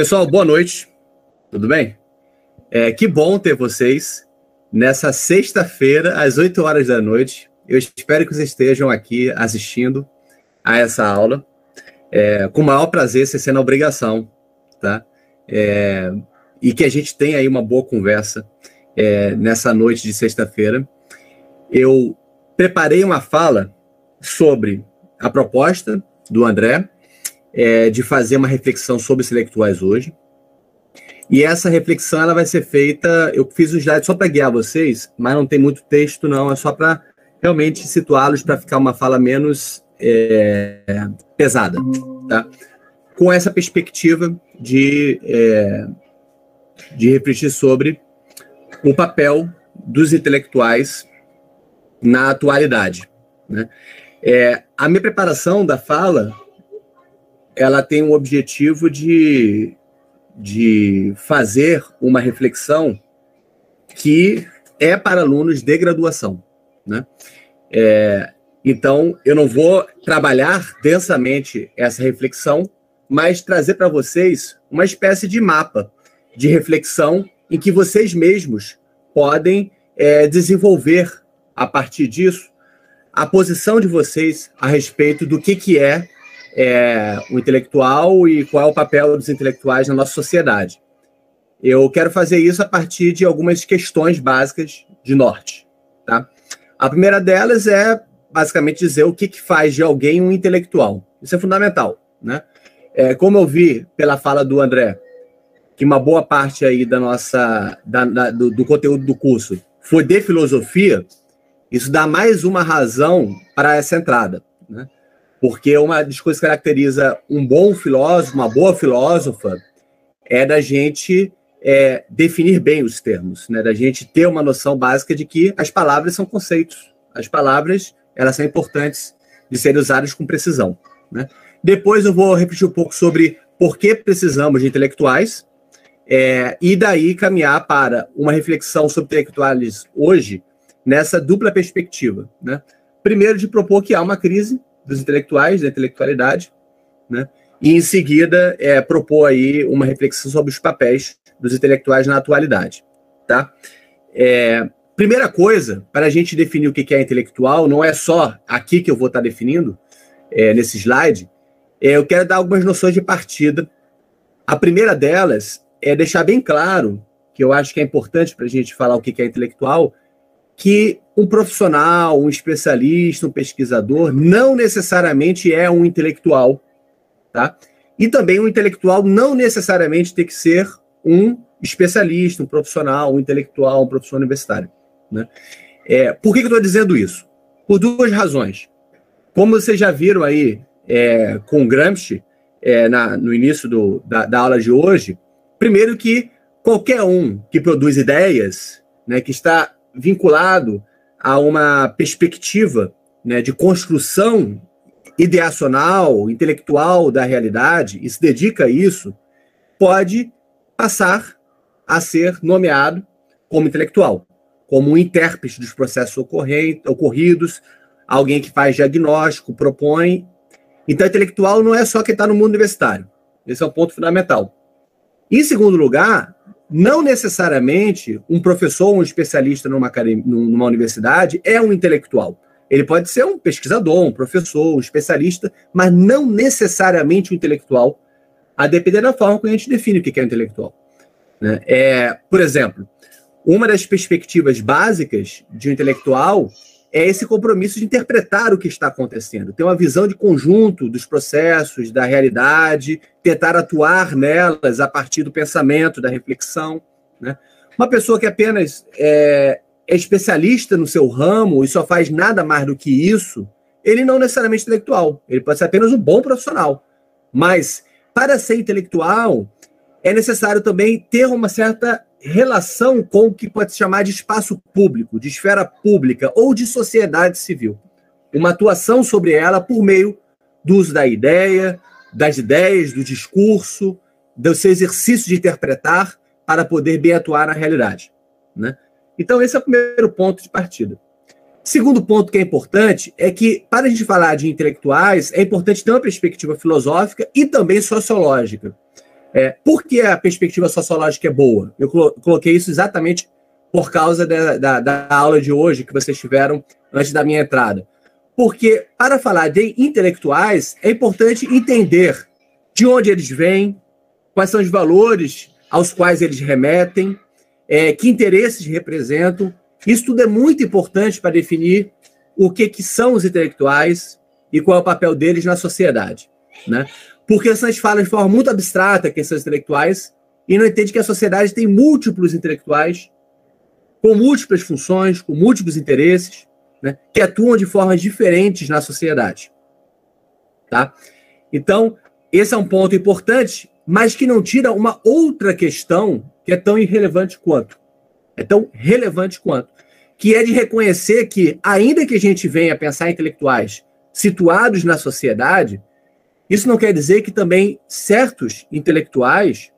Pessoal, boa noite. Tudo bem? É, que bom ter vocês nessa sexta-feira, às 8 horas da noite. Eu espero que vocês estejam aqui assistindo a essa aula. É, com o maior prazer, sem ser na obrigação, tá? É, e que a gente tenha aí uma boa conversa é, nessa noite de sexta-feira. Eu preparei uma fala sobre a proposta do André é, de fazer uma reflexão sobre intelectuais hoje. E essa reflexão ela vai ser feita. Eu fiz o slide só para guiar vocês, mas não tem muito texto, não. É só para realmente situá-los para ficar uma fala menos é, pesada, tá? Com essa perspectiva de, é, de refletir sobre o papel dos intelectuais na atualidade. Né? É, a minha preparação da fala ela tem o objetivo de, de fazer uma reflexão que é para alunos de graduação. Né? É, então, eu não vou trabalhar densamente essa reflexão, mas trazer para vocês uma espécie de mapa de reflexão em que vocês mesmos podem é, desenvolver, a partir disso, a posição de vocês a respeito do que, que é é, o intelectual e qual é o papel dos intelectuais na nossa sociedade. Eu quero fazer isso a partir de algumas questões básicas de norte. Tá? A primeira delas é basicamente dizer o que, que faz de alguém um intelectual. Isso é fundamental. Né? É, como eu vi pela fala do André, que uma boa parte aí da nossa da, da, do, do conteúdo do curso foi de filosofia, isso dá mais uma razão para essa entrada. Né? Porque uma das coisas que caracteriza um bom filósofo, uma boa filósofa, é da gente é, definir bem os termos, né? da gente ter uma noção básica de que as palavras são conceitos. As palavras elas são importantes de serem usadas com precisão. Né? Depois eu vou repetir um pouco sobre por que precisamos de intelectuais, é, e daí caminhar para uma reflexão sobre intelectuais hoje nessa dupla perspectiva. Né? Primeiro, de propor que há uma crise dos intelectuais, da intelectualidade, né? e em seguida é, propor aí uma reflexão sobre os papéis dos intelectuais na atualidade. Tá? É, primeira coisa, para a gente definir o que é intelectual, não é só aqui que eu vou estar definindo, é, nesse slide, é, eu quero dar algumas noções de partida. A primeira delas é deixar bem claro, que eu acho que é importante para a gente falar o que é intelectual, que um profissional, um especialista, um pesquisador não necessariamente é um intelectual, tá? E também um intelectual não necessariamente tem que ser um especialista, um profissional, um intelectual, um professor universitário, né? É, por que, que eu estou dizendo isso? Por duas razões. Como vocês já viram aí é, com Gramsci é, na, no início do, da, da aula de hoje, primeiro que qualquer um que produz ideias, né, que está vinculado a uma perspectiva né, de construção ideacional, intelectual da realidade, e se dedica a isso, pode passar a ser nomeado como intelectual, como um intérprete dos processos ocorridos, alguém que faz diagnóstico, propõe. Então, intelectual não é só quem está no mundo universitário. Esse é um ponto fundamental. Em segundo lugar, não necessariamente um professor, um especialista numa, numa universidade é um intelectual. Ele pode ser um pesquisador, um professor, um especialista, mas não necessariamente um intelectual, a depender da forma que a gente define o que é um intelectual. Né? É, por exemplo, uma das perspectivas básicas de um intelectual é esse compromisso de interpretar o que está acontecendo, ter uma visão de conjunto dos processos, da realidade, tentar atuar nelas a partir do pensamento, da reflexão. Né? Uma pessoa que apenas é, é especialista no seu ramo e só faz nada mais do que isso, ele não necessariamente é intelectual, ele pode ser apenas um bom profissional. Mas, para ser intelectual, é necessário também ter uma certa relação com o que pode se chamar de espaço público, de esfera pública ou de sociedade civil. Uma atuação sobre ela por meio do uso da ideia, das ideias, do discurso, do seu exercício de interpretar para poder bem atuar na realidade. Né? Então, esse é o primeiro ponto de partida. Segundo ponto que é importante é que, para a gente falar de intelectuais, é importante ter uma perspectiva filosófica e também sociológica. É, por que a perspectiva sociológica é boa? Eu coloquei isso exatamente por causa da, da, da aula de hoje que vocês tiveram antes da minha entrada. Porque, para falar de intelectuais, é importante entender de onde eles vêm, quais são os valores aos quais eles remetem, é, que interesses representam. Isso tudo é muito importante para definir o que, que são os intelectuais e qual é o papel deles na sociedade. Né? Porque a gente fala de forma muito abstrata os intelectuais e não entende que a sociedade tem múltiplos intelectuais com múltiplas funções, com múltiplos interesses, né, que atuam de formas diferentes na sociedade. Tá? Então, esse é um ponto importante, mas que não tira uma outra questão que é tão irrelevante quanto. É tão relevante quanto. Que é de reconhecer que, ainda que a gente venha pensar em intelectuais situados na sociedade, isso não quer dizer que também certos intelectuais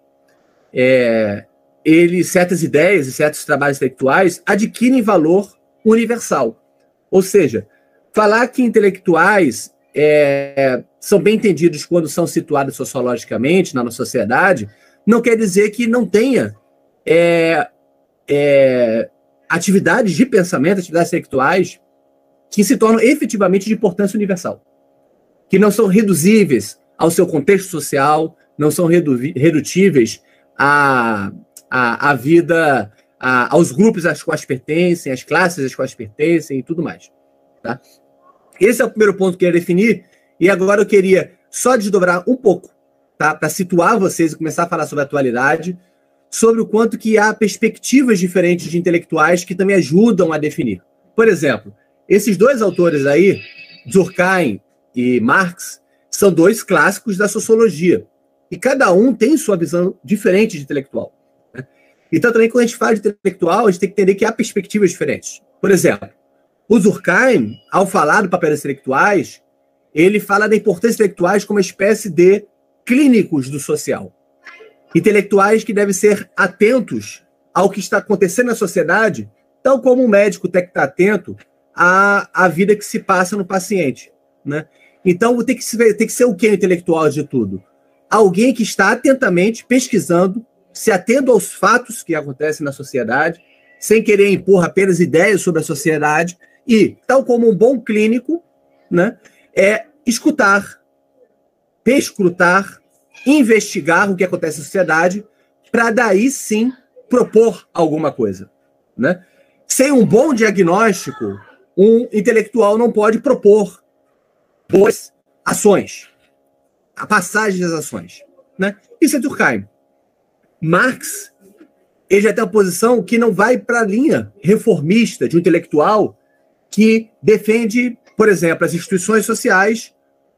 é, ele, certas ideias e certos trabalhos intelectuais adquirem valor universal. Ou seja, falar que intelectuais é, são bem entendidos quando são situados sociologicamente na nossa sociedade, não quer dizer que não tenha é, é, atividades de pensamento, atividades intelectuais, que se tornam efetivamente de importância universal, que não são reduzíveis ao seu contexto social, não são redutíveis a a, a vida, a, aos grupos às quais pertencem, às classes às quais pertencem e tudo mais. Tá? Esse é o primeiro ponto que eu queria definir. E agora eu queria só desdobrar um pouco, tá? para situar vocês e começar a falar sobre a atualidade, sobre o quanto que há perspectivas diferentes de intelectuais que também ajudam a definir. Por exemplo, esses dois autores aí, Durkheim e Marx, são dois clássicos da sociologia. E cada um tem sua visão diferente de intelectual. Então, também, quando a gente fala de intelectual, a gente tem que entender que há perspectivas diferentes. Por exemplo, o Durkheim, ao falar do papel dos intelectuais, ele fala da importância intelectuais como uma espécie de clínicos do social. Intelectuais que devem ser atentos ao que está acontecendo na sociedade, tal como um médico tem que estar atento à, à vida que se passa no paciente. Né? Então, tem que, tem que ser o que intelectual de tudo? Alguém que está atentamente pesquisando se atendo aos fatos que acontecem na sociedade, sem querer impor apenas ideias sobre a sociedade e, tal como um bom clínico, né, é escutar, perscrutar, investigar o que acontece na sociedade, para daí sim propor alguma coisa. Né? Sem um bom diagnóstico, um intelectual não pode propor boas ações, a passagem das ações. Né? Isso é Durkheim. Marx ele já tem uma posição que não vai para a linha reformista de um intelectual que defende, por exemplo, as instituições sociais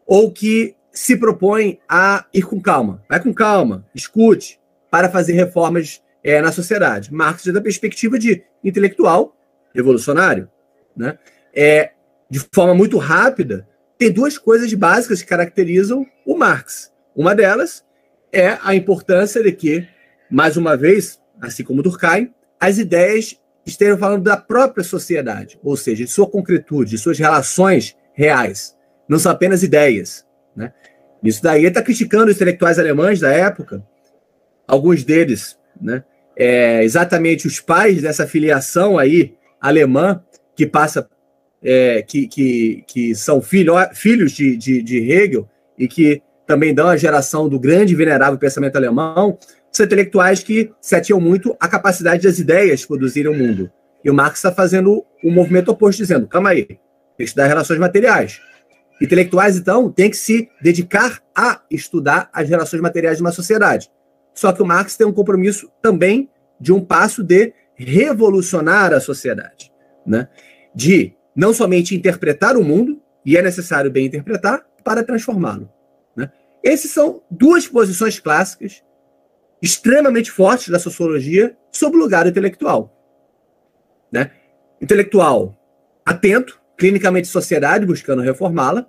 ou que se propõe a ir com calma. Vai com calma, escute, para fazer reformas é, na sociedade. Marx já da perspectiva de intelectual revolucionário. Né? É, de forma muito rápida, tem duas coisas básicas que caracterizam o Marx. Uma delas é a importância de que mais uma vez, assim como Durkheim, as ideias estejam falando da própria sociedade, ou seja, de sua concretude, de suas relações reais. Não são apenas ideias. Né? Isso daí está criticando os intelectuais alemães da época, alguns deles, né? É, exatamente os pais dessa filiação aí alemã que passa, é, que, que, que são filho, filhos de, de, de Hegel e que também dão a geração do grande e venerável pensamento alemão, são intelectuais que se atiam muito à capacidade das ideias produzirem o mundo. E o Marx está fazendo um movimento oposto, dizendo: calma aí, tem que estudar relações materiais. Intelectuais, então, têm que se dedicar a estudar as relações materiais de uma sociedade. Só que o Marx tem um compromisso também de um passo de revolucionar a sociedade, né? de não somente interpretar o mundo, e é necessário bem interpretar, para transformá-lo. Né? Essas são duas posições clássicas extremamente fortes da sociologia sobre o lugar intelectual. Né? Intelectual atento, clinicamente sociedade, buscando reformá-la,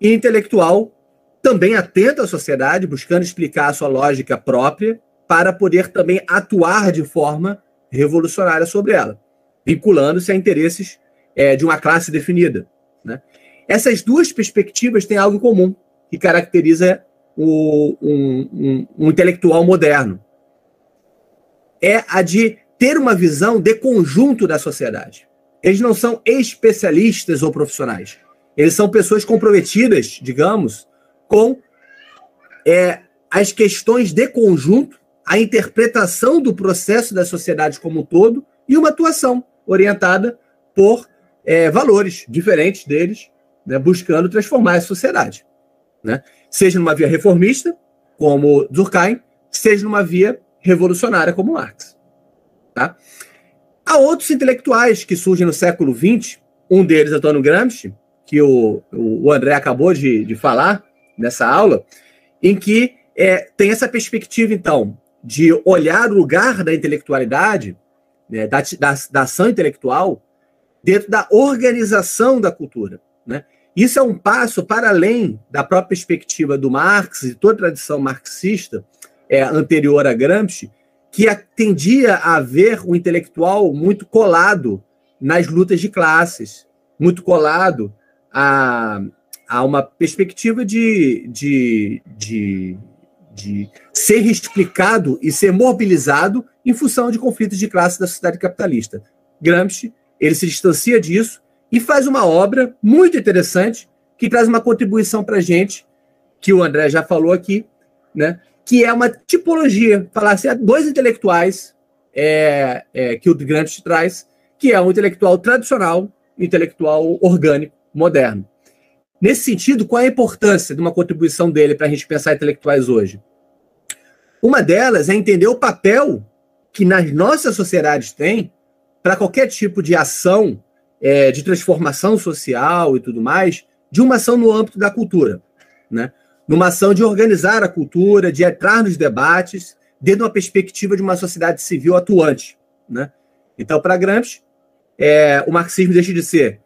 e intelectual também atento à sociedade, buscando explicar a sua lógica própria, para poder também atuar de forma revolucionária sobre ela, vinculando-se a interesses é, de uma classe definida. Né? Essas duas perspectivas têm algo em comum, que caracteriza um, um, um intelectual moderno. É a de ter uma visão de conjunto da sociedade. Eles não são especialistas ou profissionais. Eles são pessoas comprometidas, digamos, com é, as questões de conjunto, a interpretação do processo da sociedade como um todo e uma atuação orientada por é, valores diferentes deles, né, buscando transformar a sociedade. Né? Seja numa via reformista, como Durkheim, seja numa via revolucionária, como Marx. Tá? Há outros intelectuais que surgem no século XX, um deles, Antônio Gramsci, que o, o André acabou de, de falar nessa aula, em que é, tem essa perspectiva, então, de olhar o lugar da intelectualidade, né, da, da, da ação intelectual, dentro da organização da cultura. Né? Isso é um passo para além da própria perspectiva do Marx e toda a tradição marxista é, anterior a Gramsci, que tendia a ver o intelectual muito colado nas lutas de classes, muito colado a, a uma perspectiva de, de, de, de ser explicado e ser mobilizado em função de conflitos de classe da sociedade capitalista. Gramsci ele se distancia disso e faz uma obra muito interessante que traz uma contribuição para a gente, que o André já falou aqui, né? que é uma tipologia, falar assim, dois intelectuais é, é, que o Gramsci traz, que é um intelectual tradicional um intelectual orgânico, moderno. Nesse sentido, qual é a importância de uma contribuição dele para a gente pensar intelectuais hoje? Uma delas é entender o papel que nas nossas sociedades tem para qualquer tipo de ação é, de transformação social e tudo mais, de uma ação no âmbito da cultura. Né? numa ação de organizar a cultura, de entrar nos debates, dentro de uma perspectiva de uma sociedade civil atuante. Né? Então, para Gramsci, é, o marxismo deixa de ser,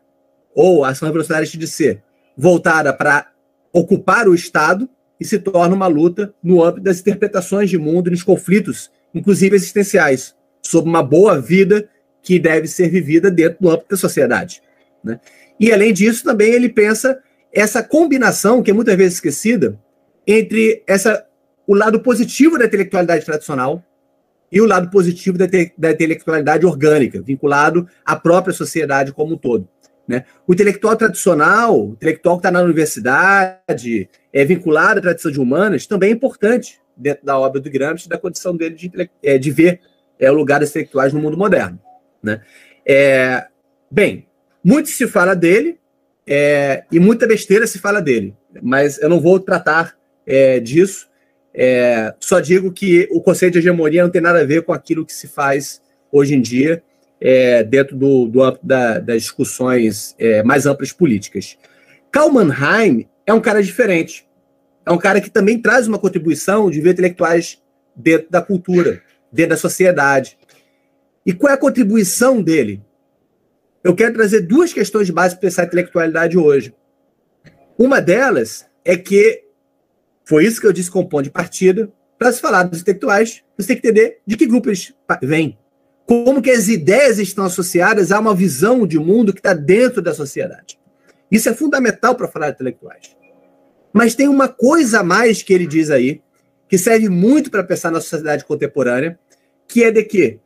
ou a ação revolucionária deixa de ser, voltada para ocupar o Estado e se torna uma luta no âmbito das interpretações de mundo, nos conflitos, inclusive existenciais, sobre uma boa vida que deve ser vivida dentro do âmbito da sociedade. Né? E, além disso, também ele pensa essa combinação, que é muitas vezes esquecida, entre essa o lado positivo da intelectualidade tradicional e o lado positivo da, te, da intelectualidade orgânica, vinculado à própria sociedade como um todo. Né? O intelectual tradicional, o intelectual que está na universidade, é vinculado à tradição de humanas, também é importante dentro da obra do Gramsci, da condição dele de, é, de ver é, o lugar dos intelectuais no mundo moderno. Né? É, bem, muito se fala dele, é, e muita besteira se fala dele, mas eu não vou tratar é, disso. É, só digo que o conceito de hegemonia não tem nada a ver com aquilo que se faz hoje em dia é, dentro do, do da, das discussões é, mais amplas políticas. Karl Mannheim é um cara diferente. É um cara que também traz uma contribuição de ver intelectuais dentro da cultura, dentro da sociedade. E qual é a contribuição dele? eu quero trazer duas questões base para pensar a intelectualidade hoje. Uma delas é que foi isso que eu disse com o ponto de partida. Para se falar dos intelectuais, você tem que entender de que grupo eles vêm. Como que as ideias estão associadas a uma visão de mundo que está dentro da sociedade. Isso é fundamental para falar de intelectuais. Mas tem uma coisa a mais que ele diz aí, que serve muito para pensar na sociedade contemporânea, que é de que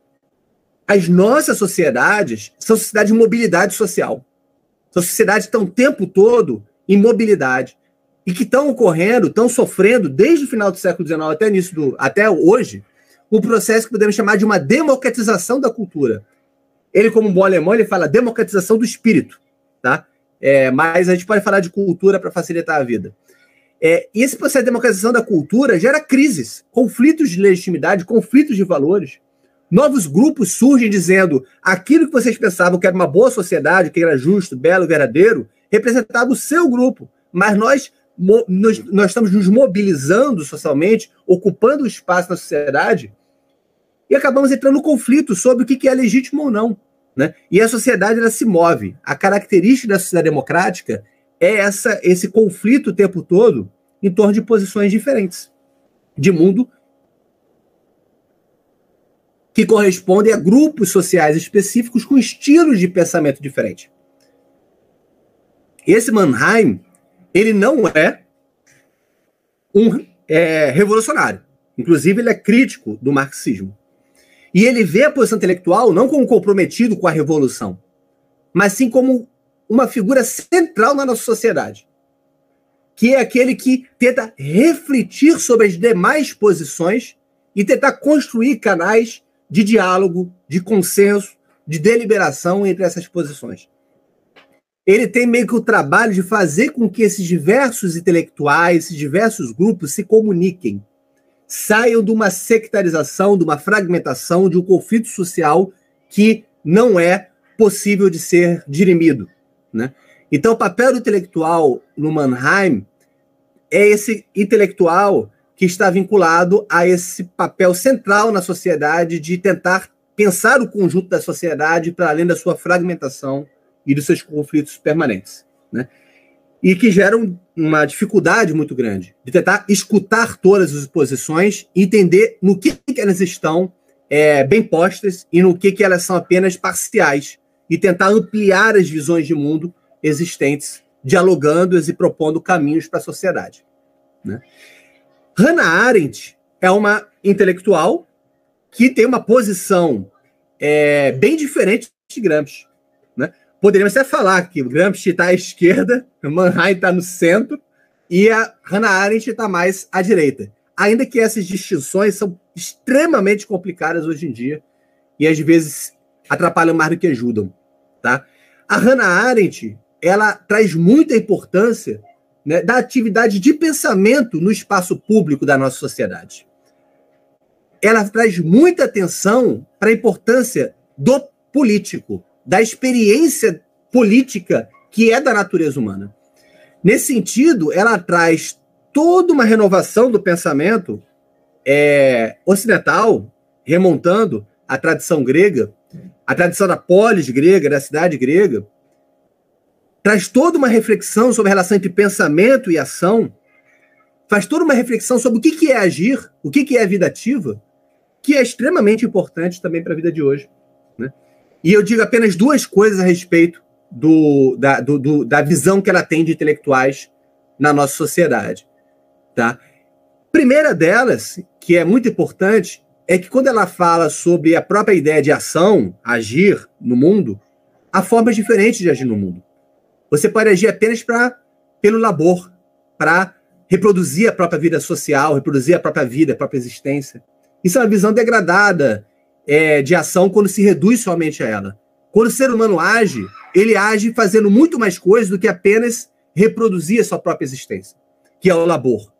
as nossas sociedades são sociedades de mobilidade social. São sociedades que estão o tempo todo em mobilidade e que estão ocorrendo, estão sofrendo desde o final do século XIX até início do, até hoje, um processo que podemos chamar de uma democratização da cultura. Ele, como um bom alemão, ele fala democratização do espírito, tá? É, mas a gente pode falar de cultura para facilitar a vida. É, e esse processo de democratização da cultura gera crises, conflitos de legitimidade, conflitos de valores. Novos grupos surgem dizendo aquilo que vocês pensavam que era uma boa sociedade, que era justo, belo, verdadeiro, representava o seu grupo. Mas nós, nós, nós estamos nos mobilizando socialmente, ocupando o espaço na sociedade, e acabamos entrando no conflito sobre o que é legítimo ou não. Né? E a sociedade ela se move. A característica da sociedade democrática é essa, esse conflito o tempo todo em torno de posições diferentes de mundo que correspondem a grupos sociais específicos com estilos de pensamento diferentes. Esse Mannheim, ele não é um é revolucionário. Inclusive, ele é crítico do marxismo. E ele vê a posição intelectual não como comprometido com a revolução, mas sim como uma figura central na nossa sociedade, que é aquele que tenta refletir sobre as demais posições e tentar construir canais de diálogo, de consenso, de deliberação entre essas posições. Ele tem meio que o trabalho de fazer com que esses diversos intelectuais, esses diversos grupos se comuniquem, saiam de uma sectarização, de uma fragmentação, de um conflito social que não é possível de ser dirimido. Né? Então, o papel do intelectual no Mannheim é esse intelectual que está vinculado a esse papel central na sociedade de tentar pensar o conjunto da sociedade para além da sua fragmentação e dos seus conflitos permanentes. Né? E que geram uma dificuldade muito grande de tentar escutar todas as posições entender no que, que elas estão é, bem postas e no que, que elas são apenas parciais e tentar ampliar as visões de mundo existentes, dialogando-as e propondo caminhos para a sociedade. Né? Hannah Arendt é uma intelectual que tem uma posição é, bem diferente de Gramsci. Né? Poderíamos até falar que Gramsci está à esquerda, Mannheim está no centro e a Hannah Arendt está mais à direita. Ainda que essas distinções são extremamente complicadas hoje em dia e às vezes atrapalham mais do que ajudam. Tá? A Hannah Arendt ela traz muita importância né, da atividade de pensamento no espaço público da nossa sociedade. Ela traz muita atenção para a importância do político, da experiência política que é da natureza humana. Nesse sentido, ela traz toda uma renovação do pensamento é, ocidental, remontando a tradição grega, a tradição da polis grega, da cidade grega, traz toda uma reflexão sobre a relação entre pensamento e ação, faz toda uma reflexão sobre o que é agir, o que é a vida ativa, que é extremamente importante também para a vida de hoje. Né? E eu digo apenas duas coisas a respeito do, da, do, do, da visão que ela tem de intelectuais na nossa sociedade. Tá? Primeira delas, que é muito importante, é que quando ela fala sobre a própria ideia de ação, agir no mundo, há formas diferentes de agir no mundo. Você pode agir apenas pra, pelo labor, para reproduzir a própria vida social, reproduzir a própria vida, a própria existência. Isso é uma visão degradada é, de ação quando se reduz somente a ela. Quando o ser humano age, ele age fazendo muito mais coisas do que apenas reproduzir a sua própria existência, que é o labor.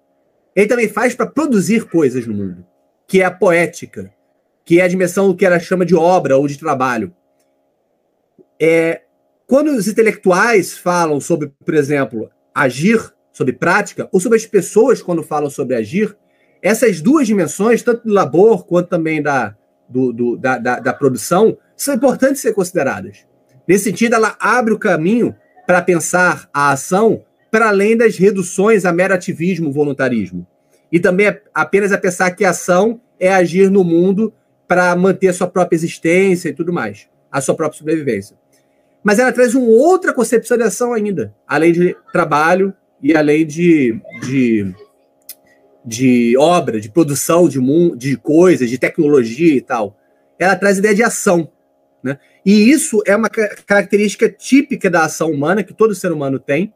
Ele também faz para produzir coisas no mundo que é a poética, que é a dimensão que ela chama de obra ou de trabalho. É, quando os intelectuais falam sobre, por exemplo, agir, sobre prática, ou sobre as pessoas quando falam sobre agir, essas duas dimensões, tanto do labor quanto também da, do, do, da, da, da produção, são importantes ser consideradas. Nesse sentido, ela abre o caminho para pensar a ação para além das reduções a mero ativismo, voluntarismo e também é apenas a pensar que a ação é agir no mundo para manter a sua própria existência e tudo mais, a sua própria sobrevivência. Mas ela traz uma outra concepção de ação ainda, além de trabalho e além de, de, de obra, de produção de, de coisas, de tecnologia e tal. Ela traz ideia de ação. Né? E isso é uma característica típica da ação humana, que todo ser humano tem,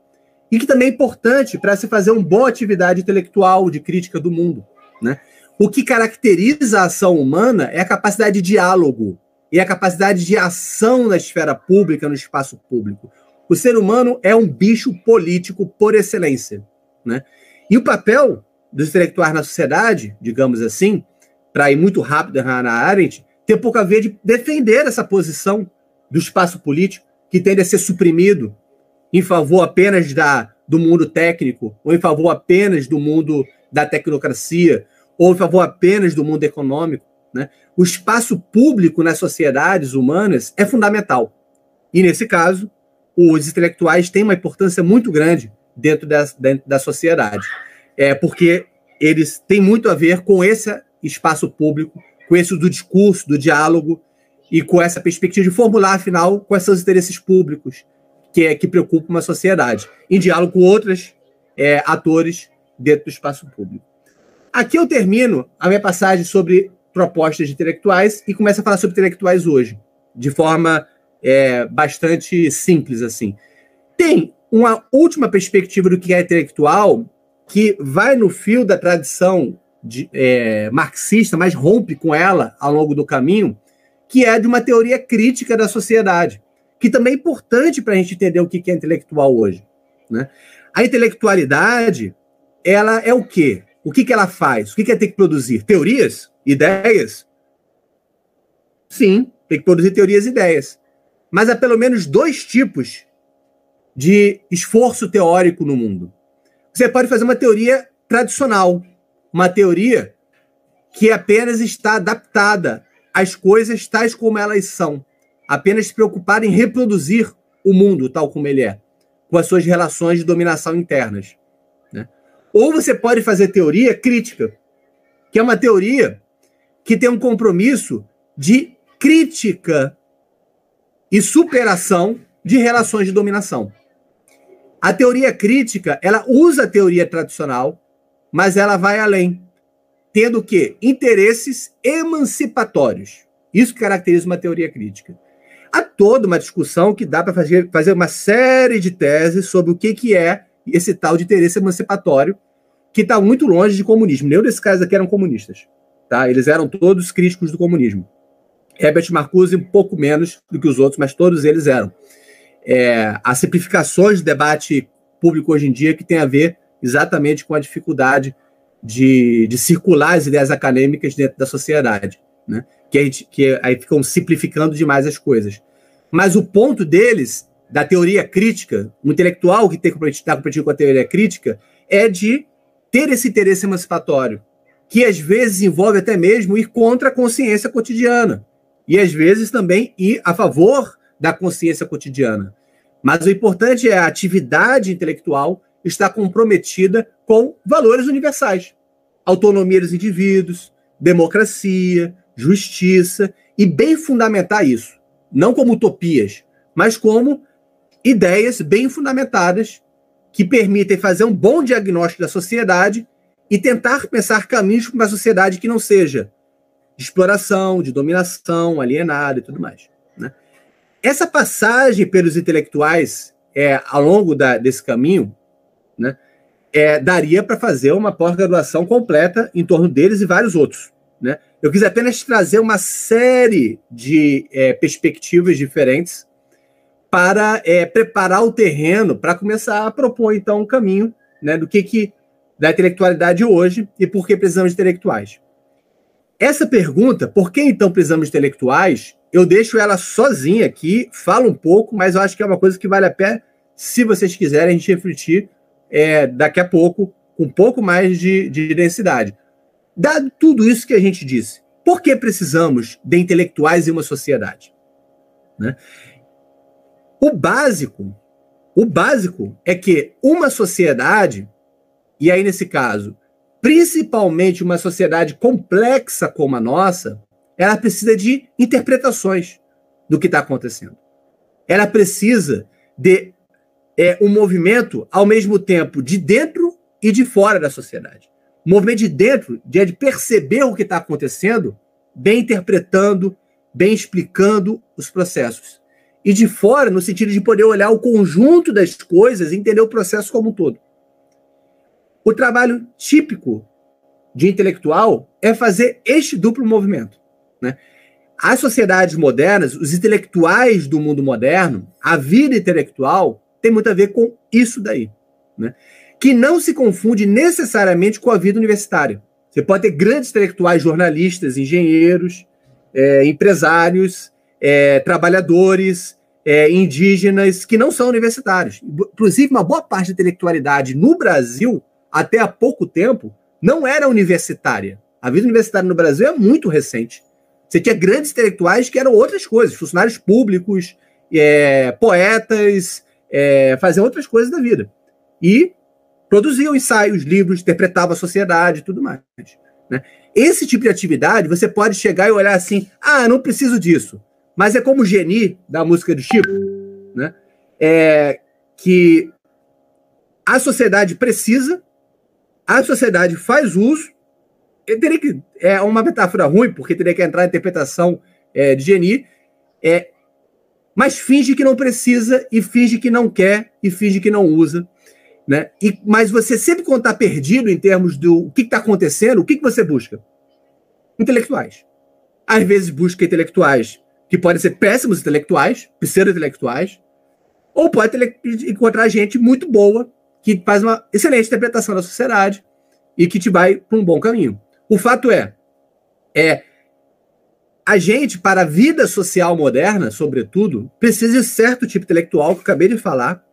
e que também é importante para se fazer uma boa atividade intelectual de crítica do mundo. Né? O que caracteriza a ação humana é a capacidade de diálogo e a capacidade de ação na esfera pública, no espaço público. O ser humano é um bicho político por excelência. Né? E o papel dos intelectuais na sociedade, digamos assim, para ir muito rápido na Arendt, tem pouco a ver de defender essa posição do espaço político, que tende a ser suprimido em favor apenas da, do mundo técnico, ou em favor apenas do mundo da tecnocracia, ou em favor apenas do mundo econômico. Né? O espaço público nas sociedades humanas é fundamental. E, nesse caso, os intelectuais têm uma importância muito grande dentro da, dentro da sociedade. É porque eles têm muito a ver com esse espaço público, com esse do discurso, do diálogo, e com essa perspectiva de formular, afinal, quais são os interesses públicos, que, é, que preocupa uma sociedade, em diálogo com outros é, atores dentro do espaço público. aqui eu termino a minha passagem sobre propostas de intelectuais e começo a falar sobre intelectuais hoje, de forma é, bastante simples assim. Tem uma última perspectiva do que é intelectual que vai no fio da tradição de, é, marxista, mas rompe com ela ao longo do caminho, que é de uma teoria crítica da sociedade, que também é importante para a gente entender o que é intelectual hoje. Né? A intelectualidade, ela é o quê? O que, que ela faz? O que, que ela tem que produzir? Teorias? Ideias? Sim, tem que produzir teorias e ideias. Mas há pelo menos dois tipos de esforço teórico no mundo. Você pode fazer uma teoria tradicional, uma teoria que apenas está adaptada às coisas tais como elas são, apenas se preocupar em reproduzir o mundo tal como ele é, com as suas relações de dominação internas. Né? Ou você pode fazer teoria crítica, que é uma teoria que tem um compromisso de crítica e superação de relações de dominação. A teoria crítica, ela usa a teoria tradicional, mas ela vai além, tendo que interesses emancipatórios. Isso caracteriza uma teoria crítica. Há toda uma discussão que dá para fazer, fazer uma série de teses sobre o que, que é esse tal de interesse emancipatório, que está muito longe de comunismo. Nenhum desses caras aqui eram comunistas. Tá? Eles eram todos críticos do comunismo. Herbert Marcuse um pouco menos do que os outros, mas todos eles eram é, as simplificações do debate público hoje em dia que tem a ver exatamente com a dificuldade de, de circular as ideias acadêmicas dentro da sociedade, né? que, gente, que aí ficam simplificando demais as coisas. Mas o ponto deles, da teoria crítica, o intelectual que está competindo com a teoria crítica, é de ter esse interesse emancipatório, que às vezes envolve até mesmo ir contra a consciência cotidiana, e às vezes também ir a favor da consciência cotidiana. Mas o importante é a atividade intelectual estar comprometida com valores universais. Autonomia dos indivíduos, democracia, justiça, e bem fundamentar isso. Não como utopias, mas como ideias bem fundamentadas que permitem fazer um bom diagnóstico da sociedade e tentar pensar caminhos para uma sociedade que não seja de exploração, de dominação, alienada e tudo mais. Né? Essa passagem pelos intelectuais é, ao longo da, desse caminho, né, é, daria para fazer uma pós-graduação completa em torno deles e vários outros. Né? Eu quis apenas trazer uma série de é, perspectivas diferentes para é, preparar o terreno para começar a propor então um caminho né, do que, que da intelectualidade hoje e por que precisamos de intelectuais. Essa pergunta, por que então precisamos de intelectuais, eu deixo ela sozinha aqui, falo um pouco, mas eu acho que é uma coisa que vale a pena, se vocês quiserem, a gente refletir é, daqui a pouco, com um pouco mais de, de densidade. Dado tudo isso que a gente disse, por que precisamos de intelectuais em uma sociedade? Né? O básico, o básico é que uma sociedade, e aí nesse caso, principalmente uma sociedade complexa como a nossa, ela precisa de interpretações do que está acontecendo. Ela precisa de é, um movimento, ao mesmo tempo, de dentro e de fora da sociedade. O movimento de dentro de, é de perceber o que está acontecendo, bem interpretando, bem explicando os processos. E de fora, no sentido de poder olhar o conjunto das coisas e entender o processo como um todo. O trabalho típico de intelectual é fazer este duplo movimento. Né? As sociedades modernas, os intelectuais do mundo moderno, a vida intelectual tem muito a ver com isso daí. Né? Que não se confunde necessariamente com a vida universitária. Você pode ter grandes intelectuais, jornalistas, engenheiros, é, empresários, é, trabalhadores, é, indígenas, que não são universitários. Inclusive, uma boa parte da intelectualidade no Brasil, até há pouco tempo, não era universitária. A vida universitária no Brasil é muito recente. Você tinha grandes intelectuais que eram outras coisas, funcionários públicos, é, poetas, é, faziam outras coisas da vida. E produziam ensaios, livros, interpretavam a sociedade e tudo mais. Né? Esse tipo de atividade, você pode chegar e olhar assim: ah, não preciso disso. Mas é como o Geni, da música do Chico, né? É, que a sociedade precisa, a sociedade faz uso teria que, é uma metáfora ruim, porque teria que entrar a interpretação é, de Geni, é, mas finge que não precisa, e finge que não quer, e finge que não usa. Né? E, mas você sempre, quando está perdido em termos do que está acontecendo, o que, que você busca? Intelectuais. Às vezes busca intelectuais que podem ser péssimos intelectuais, pseudo-intelectuais, ou pode encontrar gente muito boa que faz uma excelente interpretação da sociedade e que te vai para um bom caminho. O fato é, é a gente, para a vida social moderna, sobretudo, precisa de certo tipo intelectual que acabei de falar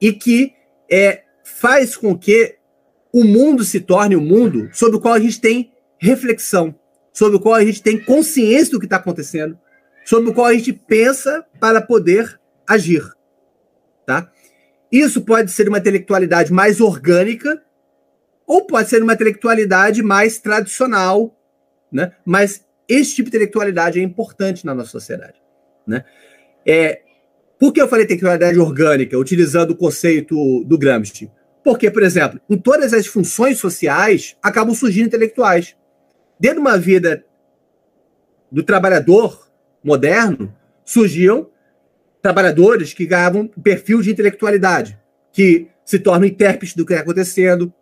e que é, faz com que o mundo se torne um mundo sobre o qual a gente tem reflexão, sobre o qual a gente tem consciência do que está acontecendo, sobre o qual a gente pensa para poder agir. Tá? Isso pode ser uma intelectualidade mais orgânica, ou pode ser uma intelectualidade mais tradicional, né? Mas esse tipo de intelectualidade é importante na nossa sociedade, né? É, por que eu falei intelectualidade orgânica, utilizando o conceito do Gramsci? Porque, por exemplo, em todas as funções sociais acabam surgindo intelectuais. Dentro de uma vida do trabalhador moderno, surgiam trabalhadores que ganhavam perfil de intelectualidade, que se tornam intérpretes do que está acontecendo,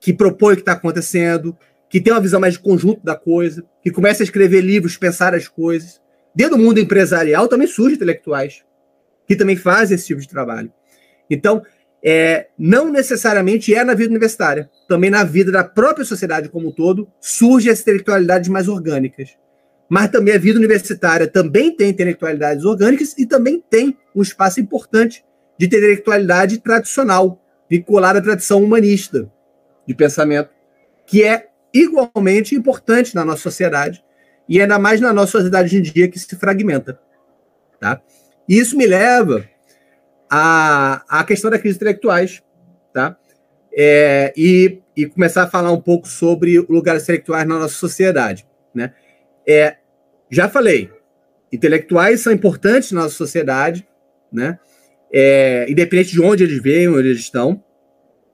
que propõe o que está acontecendo, que tem uma visão mais de conjunto da coisa, que começa a escrever livros, pensar as coisas. Dentro do mundo empresarial também surgem intelectuais que também fazem esse tipo de trabalho. Então, é, não necessariamente é na vida universitária, também na vida da própria sociedade como um todo, surgem as intelectualidades mais orgânicas. Mas também a vida universitária também tem intelectualidades orgânicas e também tem um espaço importante de intelectualidade tradicional, vinculada à tradição humanista de pensamento, que é igualmente importante na nossa sociedade e ainda mais na nossa sociedade hoje em dia que se fragmenta. Tá? E isso me leva à, à questão da crise intelectuais. Tá? É, e, e começar a falar um pouco sobre o lugar intelectuais na nossa sociedade. Né? É, já falei, intelectuais são importantes na nossa sociedade, né? É, independente de onde eles vêm, onde eles estão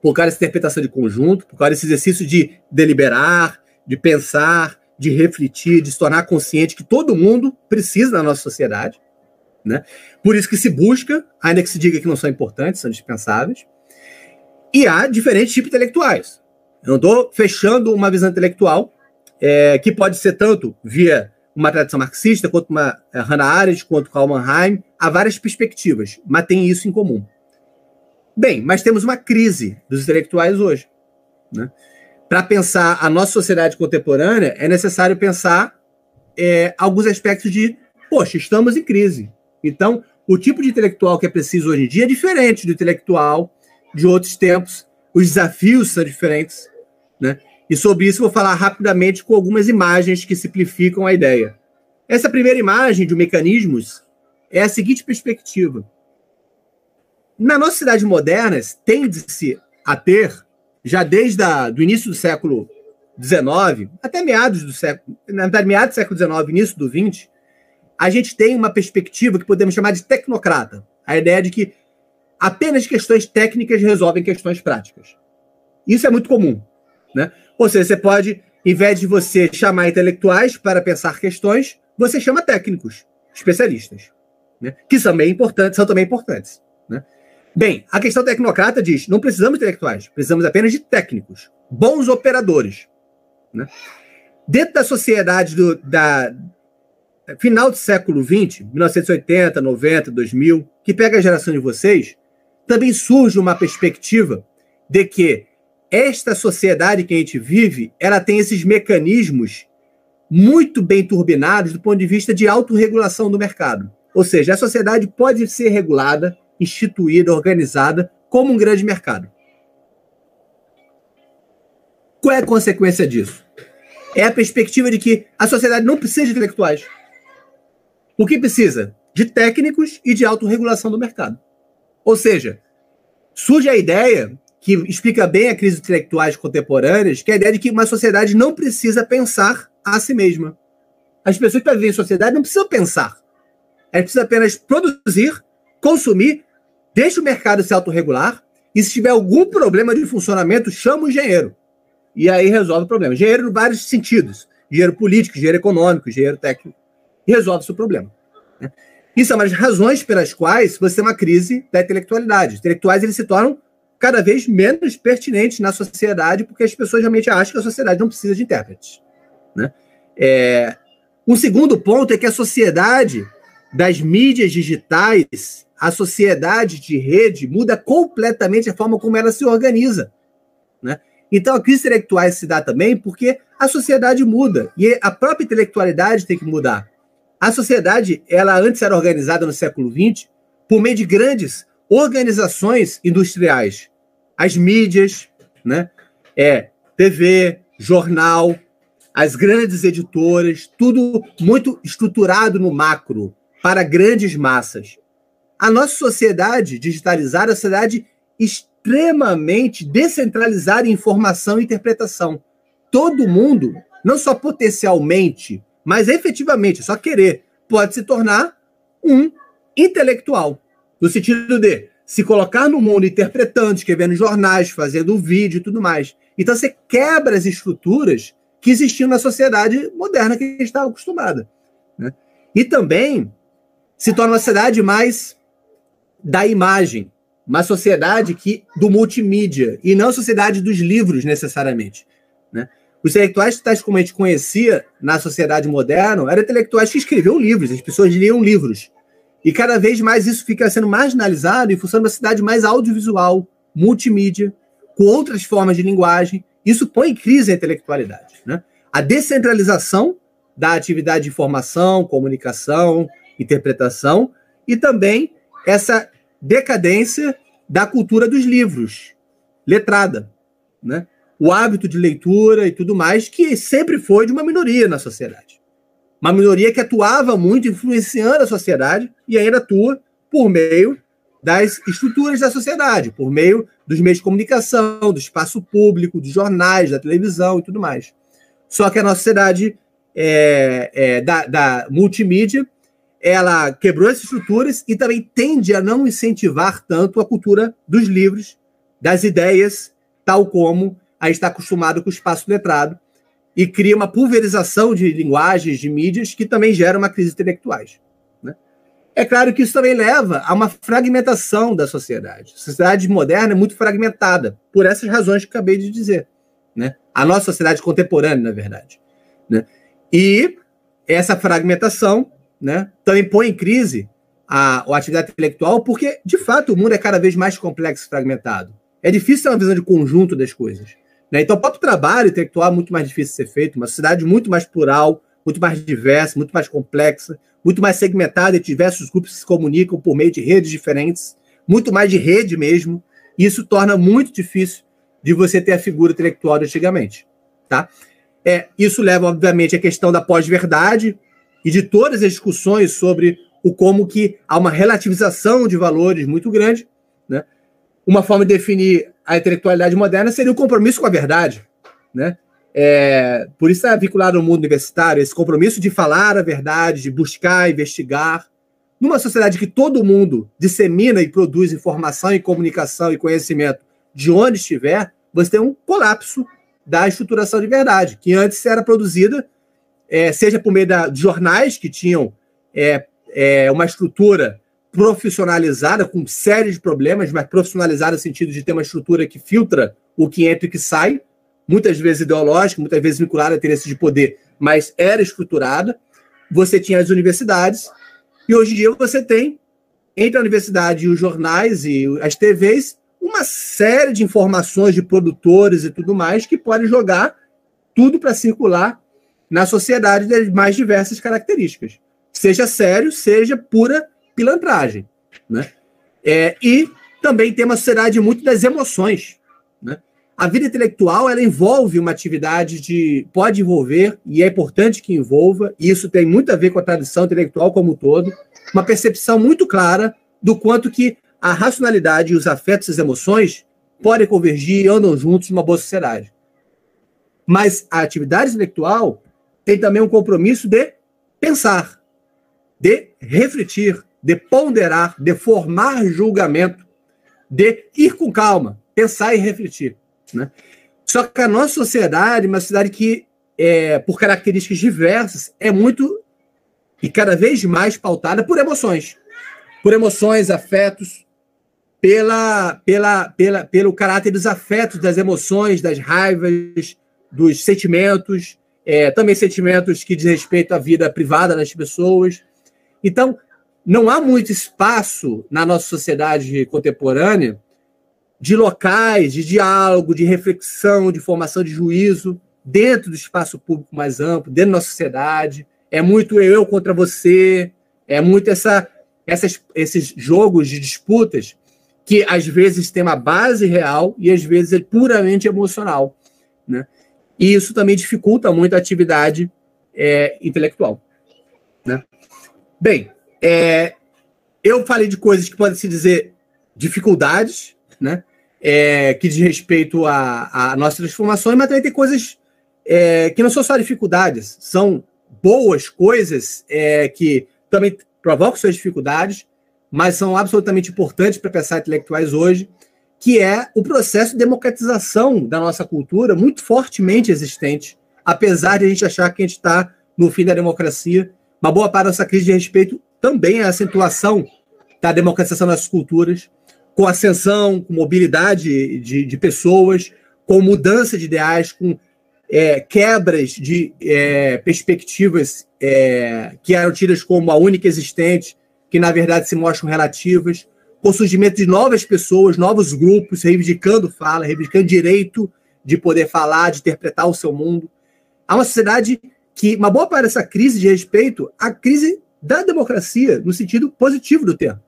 por causa dessa interpretação de conjunto, por causa desse exercício de deliberar, de pensar, de refletir, de se tornar consciente que todo mundo precisa da nossa sociedade. Né? Por isso que se busca, ainda que se diga que não são importantes, são dispensáveis. E há diferentes tipos intelectuais. Eu não estou fechando uma visão intelectual é, que pode ser tanto via uma tradição marxista, quanto uma é, Hannah Arendt, quanto Karl Mannheim. Há várias perspectivas, mas tem isso em comum. Bem, mas temos uma crise dos intelectuais hoje. Né? Para pensar a nossa sociedade contemporânea, é necessário pensar é, alguns aspectos de, poxa, estamos em crise. Então, o tipo de intelectual que é preciso hoje em dia é diferente do intelectual de outros tempos. Os desafios são diferentes. Né? E sobre isso vou falar rapidamente com algumas imagens que simplificam a ideia. Essa primeira imagem de mecanismos é a seguinte perspectiva. Na nossa cidade moderna, tende-se a ter, já desde o início do século XIX, até meados do século, na meados do século XIX, início do XX, a gente tem uma perspectiva que podemos chamar de tecnocrata. A ideia de que apenas questões técnicas resolvem questões práticas. Isso é muito comum. Né? Ou seja, você pode, em vez de você chamar intelectuais para pensar questões, você chama técnicos, especialistas, né? que são, também importantes, são também importantes. Né? Bem, a questão tecnocrata diz: não precisamos de intelectuais, precisamos apenas de técnicos, bons operadores. Né? Dentro da sociedade do da, final do século XX, 1980, 90, 2000, que pega a geração de vocês, também surge uma perspectiva de que esta sociedade que a gente vive, ela tem esses mecanismos muito bem turbinados do ponto de vista de autorregulação do mercado. Ou seja, a sociedade pode ser regulada instituída, organizada, como um grande mercado. Qual é a consequência disso? É a perspectiva de que a sociedade não precisa de intelectuais. O que precisa? De técnicos e de autorregulação do mercado. Ou seja, surge a ideia, que explica bem a crise intelectuais contemporâneas, que é a ideia de que uma sociedade não precisa pensar a si mesma. As pessoas que vivem em sociedade não precisam pensar. Elas precisam apenas produzir, consumir deixa o mercado se autorregular e se tiver algum problema de funcionamento, chama o engenheiro. e aí resolve o problema. Engenheiro em vários sentidos. Engenheiro político, engenheiro econômico, engenheiro técnico. E resolve o problema. Né? Isso é uma das razões pelas quais você tem uma crise da intelectualidade. Os intelectuais eles se tornam cada vez menos pertinentes na sociedade, porque as pessoas realmente acham que a sociedade não precisa de intérpretes. Né? É... Um segundo ponto é que a sociedade das mídias digitais, a sociedade de rede, muda completamente a forma como ela se organiza. Né? Então a crise intelectual se dá também porque a sociedade muda e a própria intelectualidade tem que mudar. A sociedade, ela antes era organizada no século XX por meio de grandes organizações industriais, as mídias, né? É, TV, jornal, as grandes editoras, tudo muito estruturado no macro para grandes massas. A nossa sociedade digitalizada é uma sociedade extremamente descentralizada em informação e interpretação. Todo mundo, não só potencialmente, mas efetivamente, só querer, pode se tornar um intelectual. No sentido de se colocar no mundo interpretando, escrevendo jornais, fazendo vídeo e tudo mais. Então você quebra as estruturas que existiam na sociedade moderna que a gente estava acostumada. Né? E também se torna uma sociedade mais da imagem, uma sociedade que do multimídia, e não sociedade dos livros, necessariamente. Né? Os intelectuais, tais como a gente conhecia na sociedade moderna, eram intelectuais que escreviam livros, as pessoas liam livros. E cada vez mais isso fica sendo marginalizado em função de uma cidade mais audiovisual, multimídia, com outras formas de linguagem. Isso põe em crise a intelectualidade. Né? A descentralização da atividade de informação, comunicação, interpretação, e também essa decadência da cultura dos livros, letrada. Né? o hábito de leitura e tudo mais, que sempre foi de uma minoria na sociedade. Uma minoria que atuava muito influenciando a sociedade e ainda atua por meio das estruturas da sociedade, por meio dos meios de comunicação, do espaço público, dos jornais, da televisão e tudo mais. Só que a nossa sociedade é, é, da, da multimídia ela quebrou essas estruturas e também tende a não incentivar tanto a cultura dos livros, das ideias, tal como a gente está acostumado com o espaço letrado e cria uma pulverização de linguagens, de mídias, que também gera uma crise intelectuais. Né? É claro que isso também leva a uma fragmentação da sociedade. A sociedade moderna é muito fragmentada, por essas razões que acabei de dizer. Né? A nossa sociedade contemporânea, na verdade. Né? E essa fragmentação né, também põe em crise a, a atividade intelectual, porque, de fato, o mundo é cada vez mais complexo e fragmentado. É difícil ter uma visão de conjunto das coisas. Né? Então, o próprio trabalho intelectual é muito mais difícil de ser feito, uma sociedade muito mais plural, muito mais diversa, muito mais complexa, muito mais segmentada, e diversos grupos se comunicam por meio de redes diferentes, muito mais de rede mesmo. E isso torna muito difícil de você ter a figura intelectual de antigamente. Tá? É, isso leva, obviamente, à questão da pós-verdade e de todas as discussões sobre o como que há uma relativização de valores muito grande. Né? Uma forma de definir a intelectualidade moderna seria o compromisso com a verdade, né? É, por isso é vinculado ao mundo universitário, esse compromisso de falar a verdade, de buscar, investigar. Numa sociedade que todo mundo dissemina e produz informação e comunicação e conhecimento de onde estiver, você tem um colapso da estruturação de verdade, que antes era produzida, é, seja por meio da, de jornais que tinham é, é uma estrutura profissionalizada, com série de problemas, mas profissionalizada no sentido de ter uma estrutura que filtra o que entra e o que sai, muitas vezes ideológica, muitas vezes vinculada a interesses de poder, mas era estruturada. Você tinha as universidades, e hoje em dia você tem, entre a universidade e os jornais e as TVs, uma série de informações de produtores e tudo mais que podem jogar tudo para circular na sociedade das mais diversas características. Seja sério, seja pura pilantragem. Né? É, e também tem uma sociedade muito das emoções. Né? A vida intelectual ela envolve uma atividade de. pode envolver, e é importante que envolva, e isso tem muito a ver com a tradição intelectual como um todo, uma percepção muito clara do quanto que a racionalidade e os afetos e as emoções podem convergir e andam juntos numa boa sociedade. Mas a atividade intelectual tem também um compromisso de pensar, de refletir, de ponderar, de formar julgamento, de ir com calma, pensar e refletir. Né? Só que a nossa sociedade, uma sociedade que, é, por características diversas, é muito e cada vez mais pautada por emoções. Por emoções, afetos, pela, pela, pela, pelo caráter dos afetos, das emoções, das raivas, dos sentimentos, é, também sentimentos que diz respeito à vida privada das pessoas. Então, não há muito espaço na nossa sociedade contemporânea de locais de diálogo, de reflexão, de formação de juízo dentro do espaço público mais amplo, dentro da nossa sociedade. É muito eu contra você, é muito essa, essas, esses jogos de disputas que às vezes tem uma base real e às vezes é puramente emocional. Né? E isso também dificulta muito a atividade é, intelectual. Né? Bem, é, eu falei de coisas que podem se dizer dificuldades, né? É, que diz respeito a, nossas transformações, mas também tem coisas é, que não são só dificuldades, são boas coisas é, que também provocam suas dificuldades, mas são absolutamente importantes para pensar intelectuais hoje, que é o processo de democratização da nossa cultura, muito fortemente existente, apesar de a gente achar que a gente está no fim da democracia. Uma boa parte dessa crise de respeito também a acentuação da democratização das culturas, com ascensão, com mobilidade de, de pessoas, com mudança de ideais, com é, quebras de é, perspectivas é, que eram tidas como a única existente, que na verdade se mostram relativas, com o surgimento de novas pessoas, novos grupos reivindicando fala, reivindicando direito de poder falar, de interpretar o seu mundo. Há uma sociedade que, uma boa parte dessa crise de respeito, a crise da democracia, no sentido positivo do termo.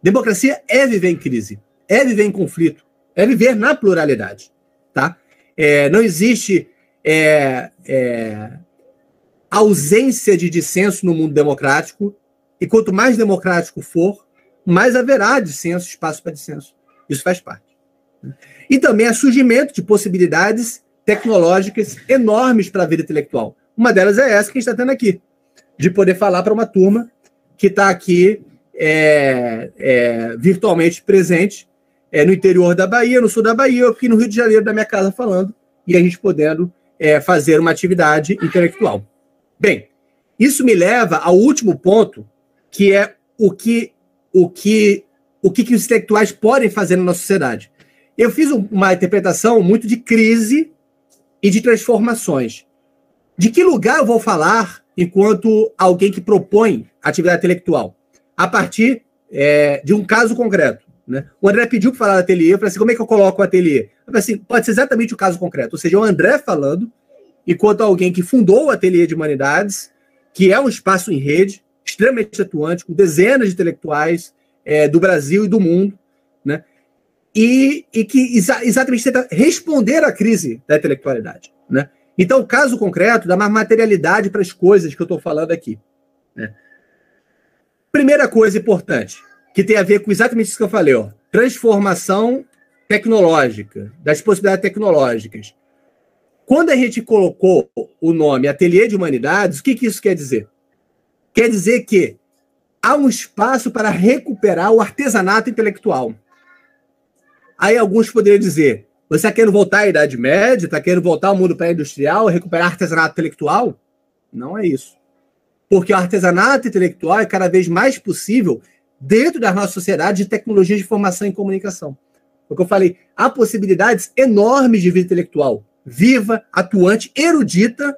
Democracia é viver em crise, é viver em conflito, é viver na pluralidade. Tá? É, não existe é, é, ausência de dissenso no mundo democrático, e quanto mais democrático for, mais haverá dissenso, espaço para dissenso. Isso faz parte. E também há surgimento de possibilidades tecnológicas enormes para a vida intelectual. Uma delas é essa que a gente está tendo aqui, de poder falar para uma turma que está aqui é, é, virtualmente presente é, no interior da Bahia, no sul da Bahia, aqui no Rio de Janeiro, da minha casa, falando, e a gente podendo é, fazer uma atividade intelectual. Bem, isso me leva ao último ponto, que é o que o que o que, que os intelectuais podem fazer na nossa sociedade. Eu fiz uma interpretação muito de crise e de transformações. De que lugar eu vou falar enquanto alguém que propõe atividade intelectual? A partir é, de um caso concreto. Né? O André pediu para falar do ateliê, eu falei assim, como é que eu coloco o ateliê? Eu falei assim, pode ser exatamente o caso concreto, ou seja, o André falando, enquanto alguém que fundou o ateliê de humanidades, que é um espaço em rede, extremamente atuante, com dezenas de intelectuais é, do Brasil e do mundo, né? e, e que exa exatamente tenta responder à crise da intelectualidade. Então, o caso concreto dá mais materialidade para as coisas que eu estou falando aqui. Né? Primeira coisa importante, que tem a ver com exatamente isso que eu falei, ó, transformação tecnológica, das possibilidades tecnológicas. Quando a gente colocou o nome Ateliê de Humanidades, o que, que isso quer dizer? Quer dizer que há um espaço para recuperar o artesanato intelectual. Aí alguns poderiam dizer: você está querendo voltar à Idade Média? Está querendo voltar ao mundo pré-industrial, recuperar artesanato intelectual? Não é isso. Porque o artesanato intelectual é cada vez mais possível dentro da nossa sociedade de tecnologia de informação e comunicação. Porque eu falei, há possibilidades enormes de vida intelectual, viva, atuante, erudita.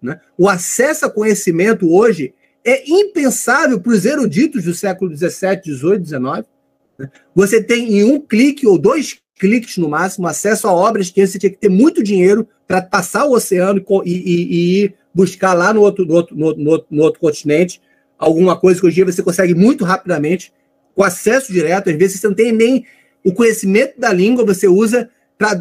Né? O acesso a conhecimento hoje é impensável para os eruditos do século XVII, XVIII, XIX. Você tem em um clique ou dois cliques no máximo acesso a obras que você tinha que ter muito dinheiro para passar o oceano e, e, e, buscar lá no outro, no outro, no, outro, no outro continente alguma coisa que hoje em dia você consegue muito rapidamente, com acesso direto. Às vezes você não tem nem o conhecimento da língua, você usa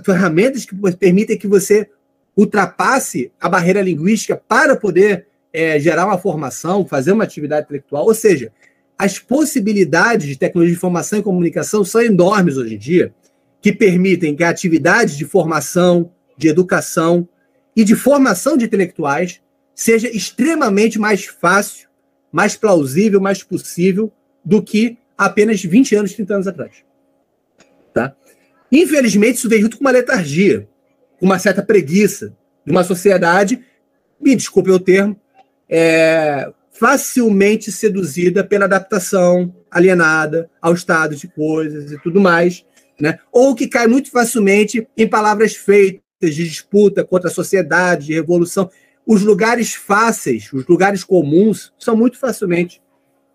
ferramentas que permitem que você ultrapasse a barreira linguística para poder é, gerar uma formação, fazer uma atividade intelectual. Ou seja, as possibilidades de tecnologia de informação e comunicação são enormes hoje em dia, que permitem que a atividade de formação, de educação e de formação de intelectuais seja extremamente mais fácil, mais plausível, mais possível do que apenas 20 anos, 30 anos atrás. Tá? Infelizmente, isso vem junto com uma letargia com uma certa preguiça de uma sociedade, me desculpe o termo, é, facilmente seduzida pela adaptação, alienada ao estado de coisas e tudo mais, né? ou que cai muito facilmente em palavras feitas de disputa contra a sociedade, de revolução. Os lugares fáceis, os lugares comuns, são muito facilmente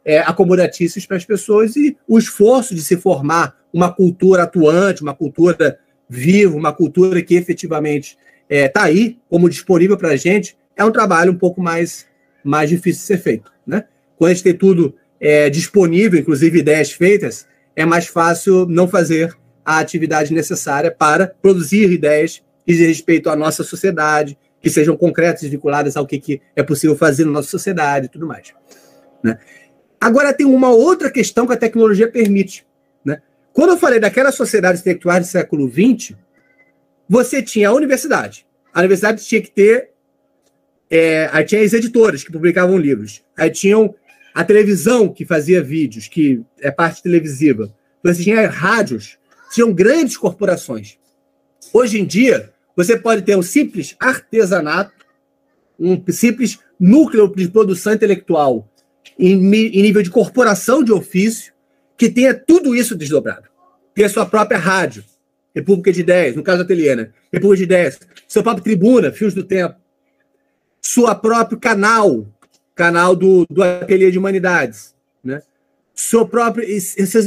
é, acomodatícios para as pessoas e o esforço de se formar uma cultura atuante, uma cultura viva, uma cultura que efetivamente está é, tá aí como disponível para a gente, é um trabalho um pouco mais, mais difícil de ser feito. Né? Quando a gente tem tudo é, disponível, inclusive ideias feitas, é mais fácil não fazer a atividade necessária para produzir ideias que dizem respeito à nossa sociedade, que sejam concretas e vinculadas ao que, que é possível fazer na nossa sociedade e tudo mais. Né? Agora, tem uma outra questão que a tecnologia permite. Né? Quando eu falei daquela sociedade intelectual do século XX, você tinha a universidade. A universidade tinha que ter. É, aí tinha as editoras que publicavam livros. Aí tinham a televisão que fazia vídeos, que é parte televisiva. Você tinha rádios, tinham grandes corporações. Hoje em dia, você pode ter um simples artesanato, um simples núcleo de produção intelectual em, em nível de corporação de ofício, que tenha tudo isso desdobrado. Tem a sua própria rádio, República de Ideias, no caso da Ateliê, né? República de Ideias, sua própria tribuna, Fios do Tempo, sua próprio canal, canal do, do Ateliê de Humanidades, né? Seu próprio,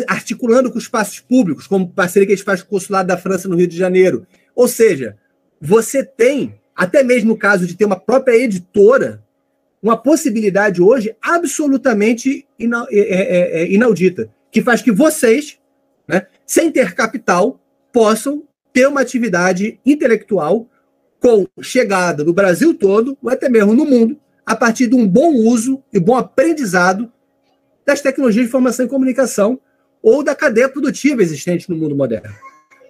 articulando com espaços públicos, como parceria que a gente faz com o Consulado da França no Rio de Janeiro. Ou seja, você tem, até mesmo o caso de ter uma própria editora, uma possibilidade hoje absolutamente é, é, é, inaudita, que faz que vocês, né, sem ter capital, possam ter uma atividade intelectual com chegada no Brasil todo, ou até mesmo no mundo, a partir de um bom uso e bom aprendizado das tecnologias de informação e comunicação ou da cadeia produtiva existente no mundo moderno.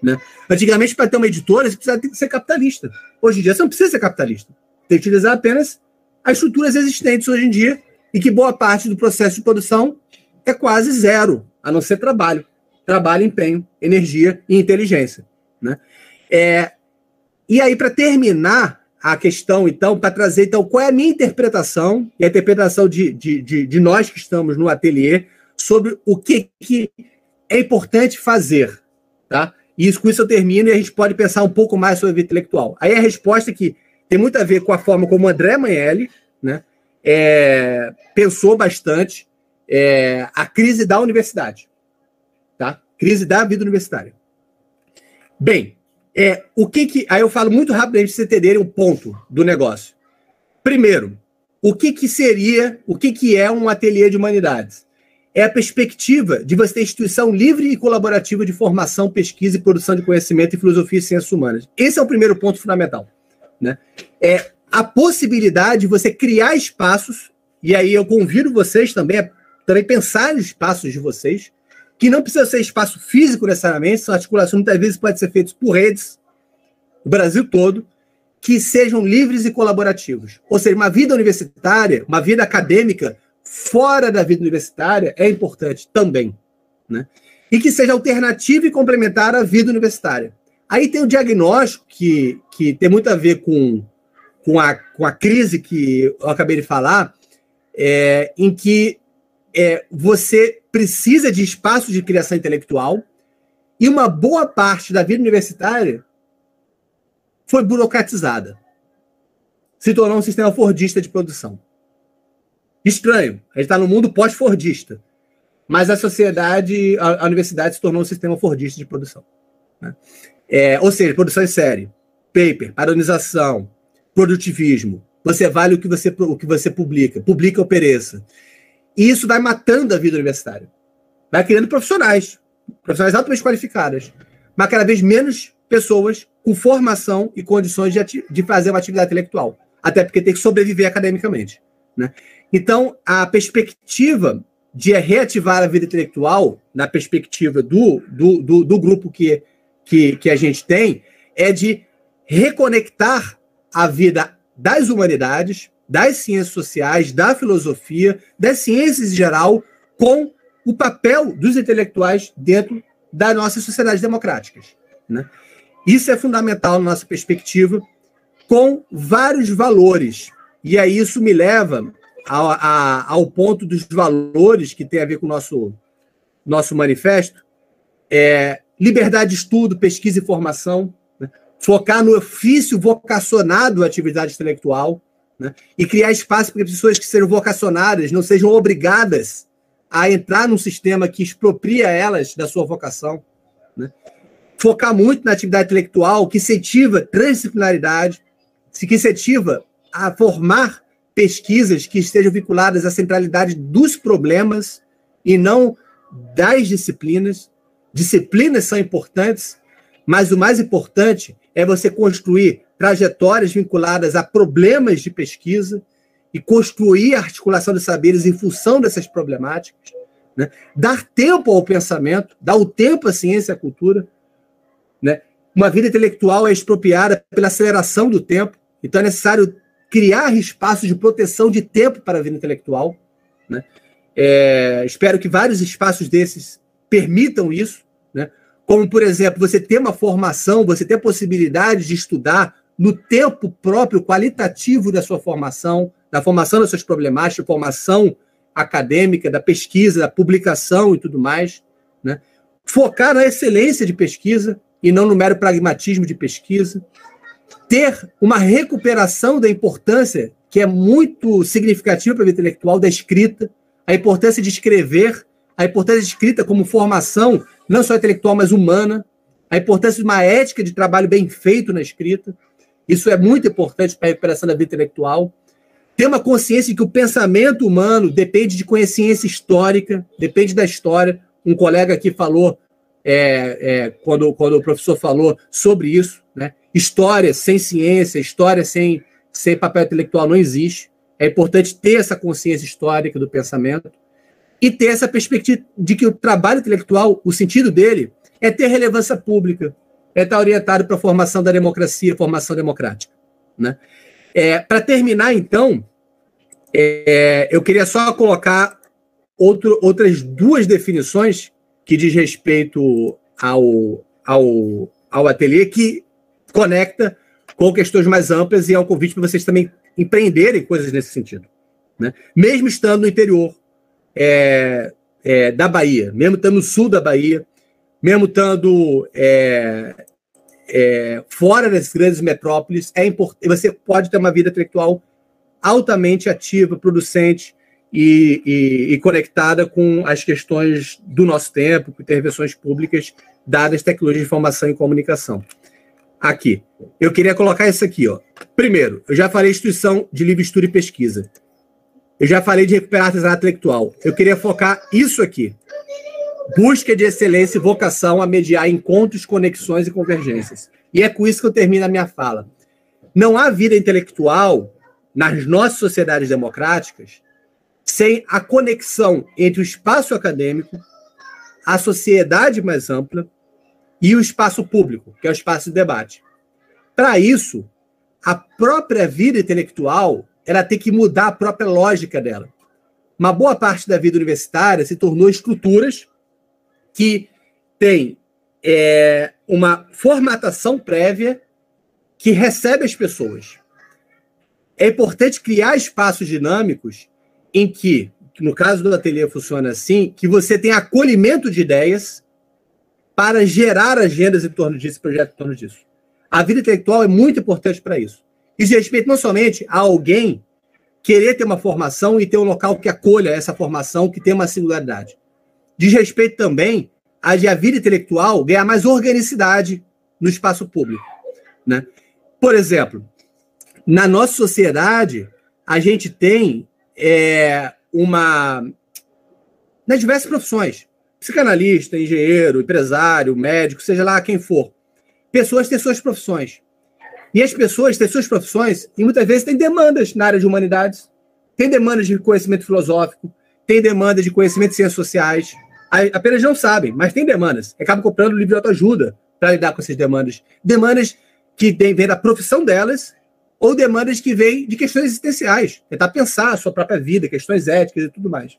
Né? Antigamente, para ter uma editora, você precisava ser capitalista. Hoje em dia, você não precisa ser capitalista. Tem que utilizar apenas as estruturas existentes hoje em dia e que boa parte do processo de produção é quase zero, a não ser trabalho. Trabalho, empenho, energia e inteligência. Né? É, e aí, para terminar a questão, então, para trazer, então, qual é a minha interpretação e a interpretação de, de, de, de nós que estamos no ateliê sobre o que, que é importante fazer, tá? E isso, com isso eu termino e a gente pode pensar um pouco mais sobre a vida intelectual. Aí a resposta que tem muito a ver com a forma como André Manelli né, é, pensou bastante é, a crise da universidade. Tá? Crise da vida universitária. Bem, é, o que que. Aí eu falo muito rapidamente para vocês entenderem o ponto do negócio. Primeiro, o que, que seria, o que, que é um ateliê de humanidades? É a perspectiva de você ter instituição livre e colaborativa de formação, pesquisa e produção de conhecimento em filosofia e ciências humanas. Esse é o primeiro ponto fundamental. Né? É a possibilidade de você criar espaços, e aí eu convido vocês também a também pensar nos espaços de vocês, que não precisa ser espaço físico necessariamente, são articulações muitas vezes podem ser feitas por redes, no Brasil todo, que sejam livres e colaborativos. Ou seja, uma vida universitária, uma vida acadêmica fora da vida universitária é importante também. Né? E que seja alternativa e complementar à vida universitária. Aí tem o diagnóstico que, que tem muito a ver com, com, a, com a crise que eu acabei de falar, é, em que é, você precisa de espaço de criação intelectual e uma boa parte da vida universitária foi burocratizada. Se tornou um sistema fordista de produção. Estranho. A gente está no mundo pós-fordista. Mas a sociedade, a, a, universidade se tornou um sistema fordista de produção. Né? É, ou seja, produção em série, paper, padronização, produtivismo. Você vale o que você, o que você publica, publica ou pereça. E isso vai matando a vida universitária. Vai criando profissionais, profissionais altamente qualificadas, mas cada vez menos pessoas com formação e condições de, de fazer uma atividade intelectual. Até porque tem que sobreviver academicamente. Né? Então, a perspectiva de reativar a vida intelectual, na perspectiva do, do, do, do grupo que que, que a gente tem é de reconectar a vida das humanidades, das ciências sociais, da filosofia, das ciências em geral, com o papel dos intelectuais dentro das nossas sociedades democráticas. Né? Isso é fundamental na nossa perspectiva, com vários valores. E aí isso me leva ao, a, ao ponto dos valores que tem a ver com o nosso, nosso manifesto. É, liberdade de estudo, pesquisa e formação, né? focar no ofício vocacionado à atividade intelectual né? e criar espaço para pessoas que sejam vocacionadas não sejam obrigadas a entrar num sistema que expropria elas da sua vocação. Né? Focar muito na atividade intelectual que incentiva transdisciplinaridade, que incentiva a formar pesquisas que estejam vinculadas à centralidade dos problemas e não das disciplinas. Disciplinas são importantes, mas o mais importante é você construir trajetórias vinculadas a problemas de pesquisa e construir a articulação de saberes em função dessas problemáticas. Né? Dar tempo ao pensamento, dar o tempo à ciência e à cultura. Né? Uma vida intelectual é expropriada pela aceleração do tempo, então é necessário criar espaços de proteção de tempo para a vida intelectual. Né? É, espero que vários espaços desses permitam isso, né? como, por exemplo, você ter uma formação, você ter a possibilidade de estudar no tempo próprio, qualitativo da sua formação, da formação das suas problemáticas, formação acadêmica, da pesquisa, da publicação e tudo mais. Né? Focar na excelência de pesquisa e não no mero pragmatismo de pesquisa ter uma recuperação da importância, que é muito significativa para vida intelectual, da escrita, a importância de escrever, a importância de escrita como formação, não só intelectual, mas humana, a importância de uma ética de trabalho bem feito na escrita. Isso é muito importante para a recuperação da vida intelectual. Ter uma consciência de que o pensamento humano depende de consciência histórica, depende da história. Um colega aqui falou, é, é, quando, quando o professor falou sobre isso, né? História sem ciência, história sem, sem papel intelectual não existe. É importante ter essa consciência histórica do pensamento e ter essa perspectiva de que o trabalho intelectual, o sentido dele, é ter relevância pública, é estar orientado para a formação da democracia, formação democrática. Né? É, para terminar, então, é, eu queria só colocar outro, outras duas definições que diz respeito ao, ao, ao ateliê, que conecta com questões mais amplas e é um convite para vocês também empreenderem coisas nesse sentido. Né? Mesmo estando no interior é, é, da Bahia, mesmo estando no sul da Bahia, mesmo estando é, é fora das grandes metrópoles, é importante. Você pode ter uma vida intelectual altamente ativa, producente e, e, e, conectada com as questões do nosso tempo, com intervenções públicas dadas as tecnologias de informação e comunicação aqui. Eu queria colocar isso aqui, ó. Primeiro, eu já falei instituição de livre estudo e pesquisa. Eu já falei de recuperar artesanato intelectual. Eu queria focar isso aqui. Busca de excelência e vocação a mediar encontros, conexões e convergências. E é com isso que eu termino a minha fala. Não há vida intelectual nas nossas sociedades democráticas sem a conexão entre o espaço acadêmico, a sociedade mais ampla e o espaço público, que é o espaço de debate. Para isso, a própria vida intelectual ela tem que mudar a própria lógica dela. Uma boa parte da vida universitária se tornou estruturas que têm é, uma formatação prévia que recebe as pessoas. É importante criar espaços dinâmicos em que, no caso do ateliê funciona assim, que você tem acolhimento de ideias para gerar agendas em torno disso, projetos em torno disso. A vida intelectual é muito importante para isso. Isso diz respeito não somente a alguém querer ter uma formação e ter um local que acolha essa formação, que tem uma singularidade. Diz respeito também a de a vida intelectual ganhar mais organicidade no espaço público. Né? Por exemplo, na nossa sociedade, a gente tem é, uma. Nas diversas profissões, psicanalista, engenheiro, empresário, médico, seja lá quem for. Pessoas têm suas profissões. E as pessoas têm suas profissões e muitas vezes têm demandas na área de humanidades, tem demandas de conhecimento filosófico, tem demanda de conhecimento de ciências sociais. Apenas não sabem, mas tem demandas. Acabam comprando livro de autoajuda para lidar com essas demandas. Demandas que vêm da profissão delas ou demandas que vêm de questões existenciais, tentar pensar a sua própria vida, questões éticas e tudo mais.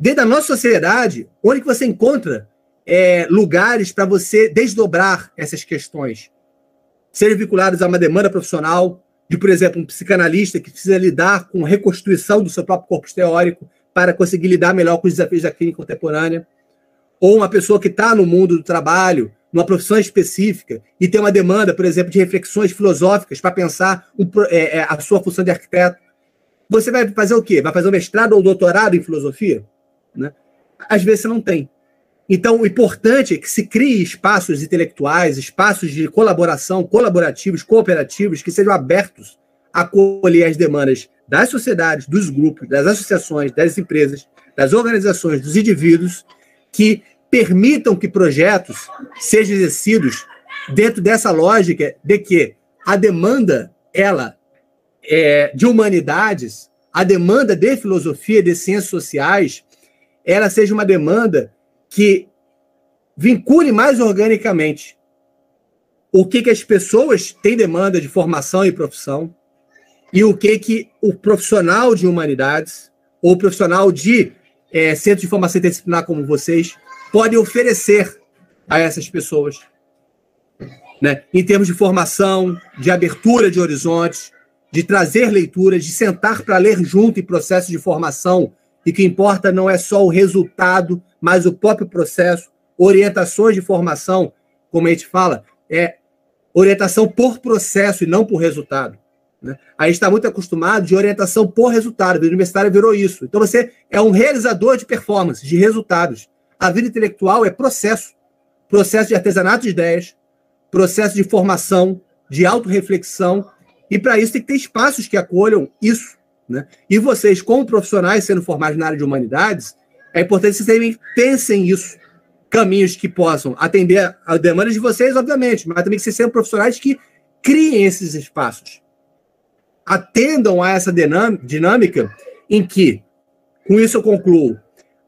Dentro da nossa sociedade, onde que você encontra é, lugares para você desdobrar essas questões? sejam vinculados a uma demanda profissional, de, por exemplo, um psicanalista que precisa lidar com a reconstituição do seu próprio corpo teórico para conseguir lidar melhor com os desafios da clínica contemporânea, ou uma pessoa que está no mundo do trabalho, numa profissão específica, e tem uma demanda, por exemplo, de reflexões filosóficas para pensar um, é, é, a sua função de arquiteto. Você vai fazer o quê? Vai fazer um mestrado ou doutorado em filosofia? Né? Às vezes você não tem. Então, o importante é que se crie espaços intelectuais, espaços de colaboração, colaborativos, cooperativos, que sejam abertos a acolher as demandas das sociedades, dos grupos, das associações, das empresas, das organizações, dos indivíduos, que permitam que projetos sejam exercidos dentro dessa lógica de que a demanda, ela, é, de humanidades, a demanda de filosofia, de ciências sociais, ela seja uma demanda que vincule mais organicamente o que, que as pessoas têm demanda de formação e profissão e o que, que o profissional de humanidades ou o profissional de é, centro de formação interdisciplinar como vocês pode oferecer a essas pessoas. Né? Em termos de formação, de abertura de horizontes, de trazer leituras, de sentar para ler junto em processo de formação, e que importa não é só o resultado, mas o próprio processo, orientações de formação, como a gente fala, é orientação por processo e não por resultado. Né? A gente está muito acostumado de orientação por resultado, o universitário virou isso. Então você é um realizador de performance, de resultados. A vida intelectual é processo. Processo de artesanato de ideias, processo de formação, de autorreflexão, e para isso tem que ter espaços que acolham isso. Né? E vocês, como profissionais sendo formados na área de humanidades, é importante que vocês também pensem isso. Caminhos que possam atender a demandas de vocês, obviamente, mas também que vocês sejam profissionais que criem esses espaços. Atendam a essa dinâmica em que, com isso eu concluo,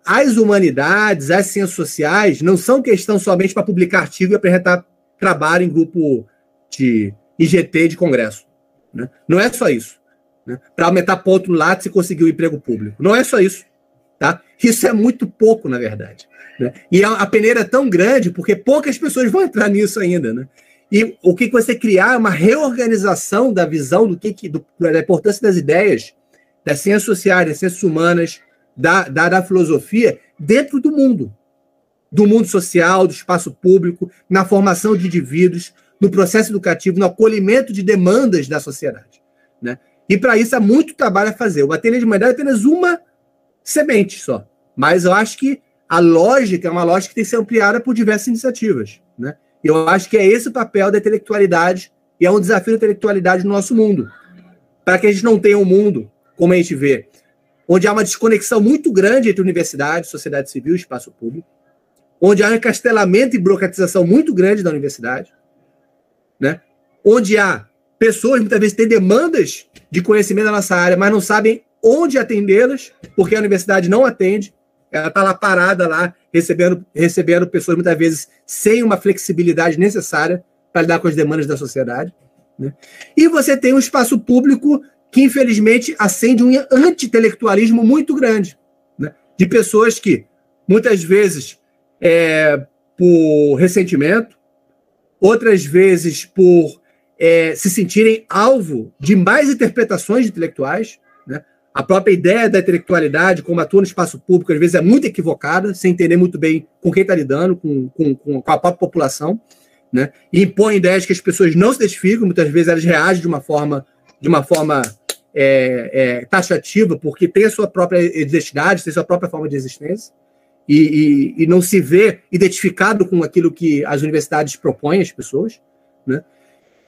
as humanidades, as ciências sociais, não são questão somente para publicar artigo e apresentar trabalho em grupo de IGT de congresso. Né? Não é só isso. Né? Para aumentar ponto no Lattes e conseguir um emprego público. Não é só isso. Tá? Isso é muito pouco, na verdade. Né? E a peneira é tão grande porque poucas pessoas vão entrar nisso ainda. Né? E o que você criar é uma reorganização da visão do que, que do, da importância das ideias, das ciências sociais, das ciências humanas, da, da, da filosofia, dentro do mundo. Do mundo social, do espaço público, na formação de indivíduos, no processo educativo, no acolhimento de demandas da sociedade. Né? E para isso há muito trabalho a fazer. O Ateliê de Humanidade é apenas uma semente só. Mas eu acho que a lógica é uma lógica que tem que ser ampliada por diversas iniciativas. Eu acho que é esse o papel da intelectualidade e é um desafio da intelectualidade no nosso mundo. Para que a gente não tenha um mundo, como a gente vê, onde há uma desconexão muito grande entre universidade, sociedade civil e espaço público, onde há um encastelamento e burocratização muito grande da universidade, né? onde há pessoas muitas vezes têm demandas de conhecimento da nossa área, mas não sabem onde atendê-las, porque a universidade não atende. Ela está lá parada lá, recebendo, recebendo pessoas muitas vezes sem uma flexibilidade necessária para lidar com as demandas da sociedade. Né? E você tem um espaço público que, infelizmente, acende um anti-intelectualismo muito grande, né? de pessoas que, muitas vezes, é, por ressentimento, outras vezes por é, se sentirem alvo de mais interpretações intelectuais, a própria ideia da intelectualidade, como atua no espaço público, às vezes é muito equivocada, sem entender muito bem com quem está lidando, com, com, com, a própria população, né? E impõe ideias que as pessoas não se identificam, muitas vezes elas reagem de uma forma, de uma forma é, é, taxativa, porque tem a sua própria identidade, tem a sua própria forma de existência, e, e, e não se vê identificado com aquilo que as universidades propõem às pessoas, né?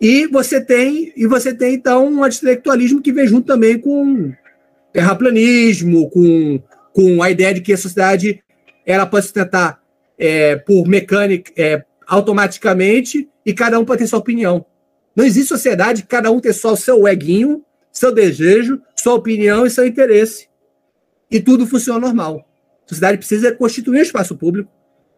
E você tem, e você tem então um intelectualismo que vem junto também com terraplanismo, com, com a ideia de que a sociedade ela pode se tentar é, por mecânica, é, automaticamente, e cada um pode ter sua opinião. Não existe sociedade, cada um tem só o seu eguinho, seu desejo, sua opinião e seu interesse. E tudo funciona normal. A sociedade precisa constituir um espaço público,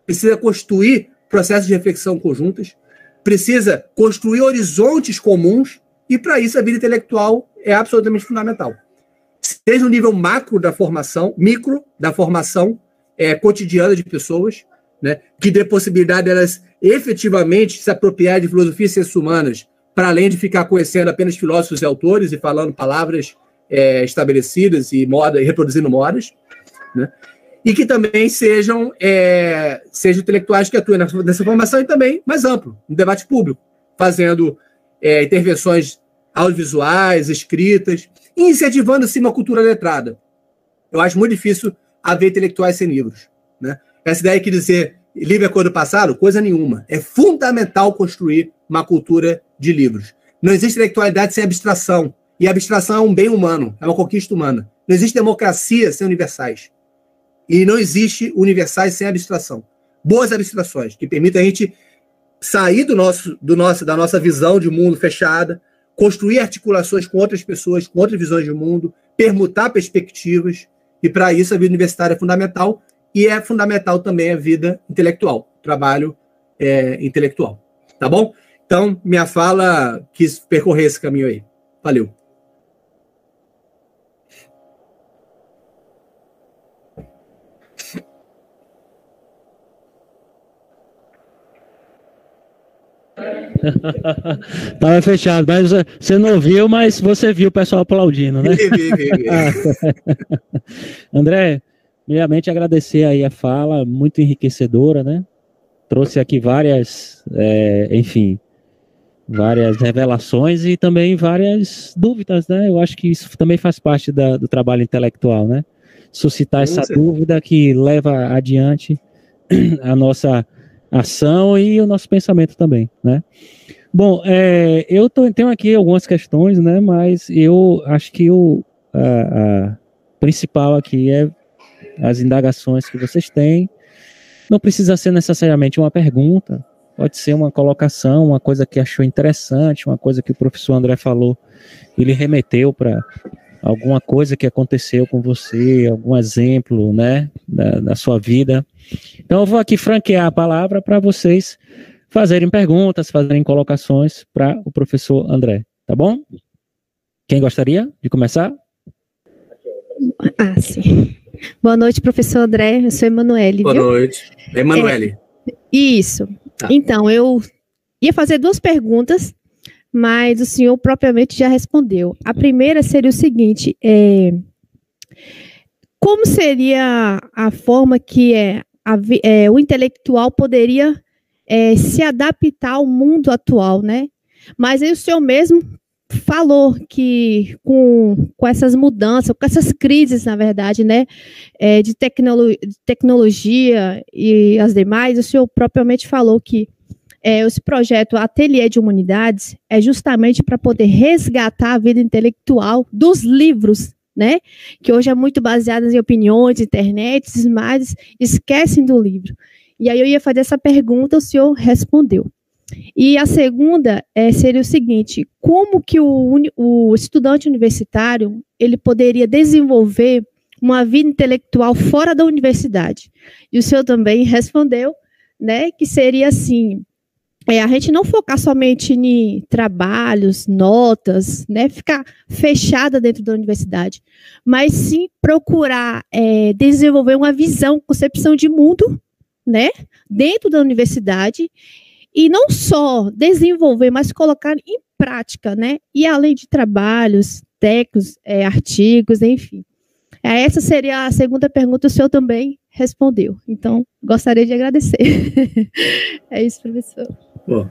precisa constituir processos de reflexão conjuntas, precisa construir horizontes comuns, e para isso a vida intelectual é absolutamente fundamental seja no nível macro da formação, micro da formação é, cotidiana de pessoas, né, que dê possibilidade delas efetivamente se apropriar de filosofia e ciências humanas para além de ficar conhecendo apenas filósofos e autores e falando palavras é, estabelecidas e moda e reproduzindo modas, né? E que também sejam, é, sejam intelectuais que atuem nessa formação e também mais amplo, no debate público, fazendo é, intervenções audiovisuais, escritas, incentivando assim uma cultura letrada. Eu acho muito difícil haver intelectuais sem livros. Né? Essa ideia que dizer livro é coisa do passado, coisa nenhuma. É fundamental construir uma cultura de livros. Não existe intelectualidade sem abstração. E a abstração é um bem humano, é uma conquista humana. Não existe democracia sem universais. E não existe universais sem abstração. Boas abstrações que permitem a gente sair do nosso, do nosso, da nossa visão de mundo fechada, construir articulações com outras pessoas, com outras visões de mundo, permutar perspectivas. E para isso a vida universitária é fundamental e é fundamental também a vida intelectual, trabalho é, intelectual. Tá bom? Então, minha fala quis percorrer esse caminho aí. Valeu. Tava fechado, mas você não viu, mas você viu o pessoal aplaudindo, né? André, primeiramente agradecer aí a fala, muito enriquecedora, né? Trouxe aqui várias, é, enfim, várias revelações e também várias dúvidas, né? Eu acho que isso também faz parte da, do trabalho intelectual, né? Suscitar essa dúvida que leva adiante a nossa ação e o nosso pensamento também, né? Bom, é, eu tô, tenho aqui algumas questões, né? Mas eu acho que o a, a principal aqui é as indagações que vocês têm. Não precisa ser necessariamente uma pergunta, pode ser uma colocação, uma coisa que achou interessante, uma coisa que o professor André falou, ele remeteu para alguma coisa que aconteceu com você, algum exemplo, né, da, da sua vida. Então eu vou aqui franquear a palavra para vocês fazerem perguntas, fazerem colocações para o professor André, tá bom? Quem gostaria de começar? Ah, sim. Boa noite, professor André. Eu sou Emanuele. Boa viu? noite. Emanuele. É, isso. Tá. Então, eu ia fazer duas perguntas mas o senhor propriamente já respondeu. A primeira seria o seguinte: é, como seria a forma que é, a, é o intelectual poderia é, se adaptar ao mundo atual, né? Mas aí o senhor mesmo falou que com, com essas mudanças, com essas crises, na verdade, né, é, de, tecnolo de tecnologia e as demais, o senhor propriamente falou que é, esse projeto Ateliê de Humanidades é justamente para poder resgatar a vida intelectual dos livros, né? Que hoje é muito baseada em opiniões, internet, mas esquecem do livro. E aí eu ia fazer essa pergunta, o senhor respondeu. E a segunda é, seria o seguinte: como que o, o estudante universitário ele poderia desenvolver uma vida intelectual fora da universidade? E o senhor também respondeu, né, que seria assim, é, a gente não focar somente em trabalhos, notas, né, ficar fechada dentro da universidade, mas sim procurar é, desenvolver uma visão, concepção de mundo, né, dentro da universidade e não só desenvolver, mas colocar em prática, né, e além de trabalhos, técnicos, é, artigos, enfim. É, essa seria a segunda pergunta, o senhor também respondeu. Então, gostaria de agradecer. é isso, professor. Bom,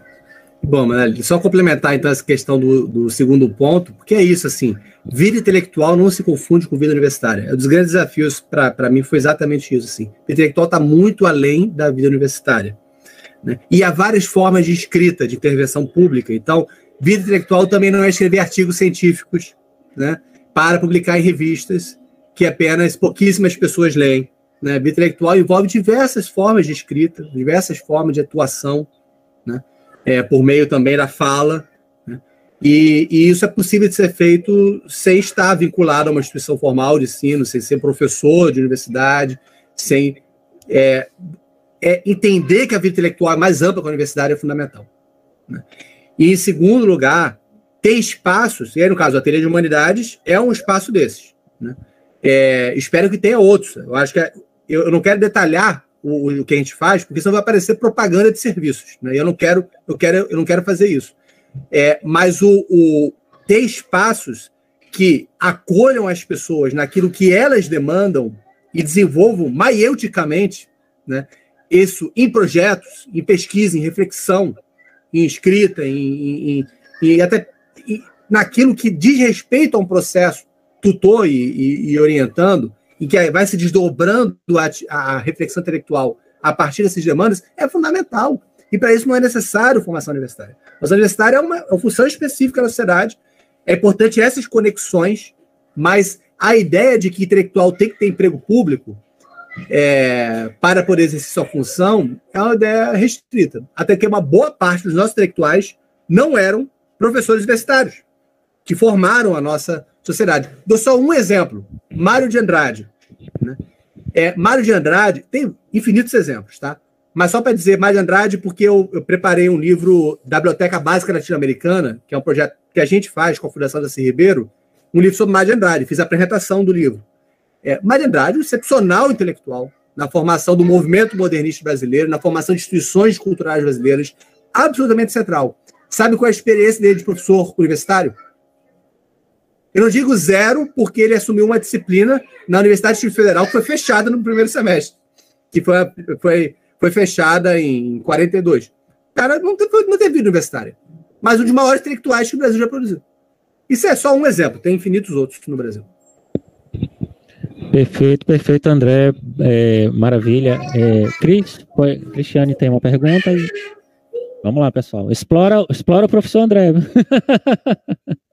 bom só complementar então essa questão do, do segundo ponto, porque é isso, assim, vida intelectual não se confunde com vida universitária. É um dos grandes desafios para mim foi exatamente isso, assim. Vida intelectual está muito além da vida universitária. Né? E há várias formas de escrita, de intervenção pública. Então, vida intelectual também não é escrever artigos científicos, né? Para publicar em revistas que apenas pouquíssimas pessoas leem. Né? Vida intelectual envolve diversas formas de escrita, diversas formas de atuação, né? É, por meio também da fala. Né? E, e, isso é possível de ser feito sem estar vinculado a uma instituição formal de ensino, sem ser professor de universidade, sem é, é entender que a vida intelectual é mais ampla que a universidade é fundamental. Né? E, em segundo lugar, ter espaços, e aí no caso, a Ateliê de Humanidades é um espaço desses. Né? É, espero que tenha outros. Eu acho que é, eu, eu não quero detalhar o, o que a gente faz, porque senão vai aparecer propaganda de serviços. Né? Eu não quero, eu quero, eu não quero fazer isso. É, mas o, o ter espaços que acolham as pessoas naquilo que elas demandam e desenvolvam maieuticamente, né, isso em projetos, em pesquisa, em reflexão, em escrita, em, em, em até naquilo que diz respeito a um processo tutor e, e, e orientando, em que vai se desdobrando a, a, reflexão intelectual a partir dessas demandas, é fundamental. E para isso não é necessário formação universitária. Formação universitária é uma, é uma função específica na sociedade, é importante essas conexões, mas a ideia de que intelectual tem que ter emprego público é, para poder exercer sua função é uma ideia restrita. Até que uma boa parte dos nossos intelectuais não eram professores universitários, que formaram a nossa sociedade. Dou só um exemplo: Mário de Andrade. Né? É, Mário de Andrade, tem infinitos exemplos, tá? Mas só para dizer Mário de Andrade, porque eu, eu, preparei um livro da Biblioteca Básica Latino-Americana, que é um projeto que a gente faz com a Fundação da C. Ribeiro, um livro sobre Mário de Andrade. Fiz a apresentação do livro. É, Mário de Andrade, um excepcional intelectual na formação do movimento modernista brasileiro, na formação de instituições culturais brasileiras, absolutamente central. Sabe qual é a experiência dele de professor universitário? Eu não digo zero, porque ele assumiu uma disciplina na Universidade Federal que foi fechada no primeiro semestre, que foi, foi, foi fechada em 42. O cara não teve, não teve vida universitária, mas um dos maiores intelectuais que o Brasil já produziu. Isso é só um exemplo, tem infinitos outros no Brasil. Perfeito, perfeito, André. É, maravilha. É, Cris, Cristiane tem uma pergunta. Vamos lá, pessoal. Explora, explora o professor André.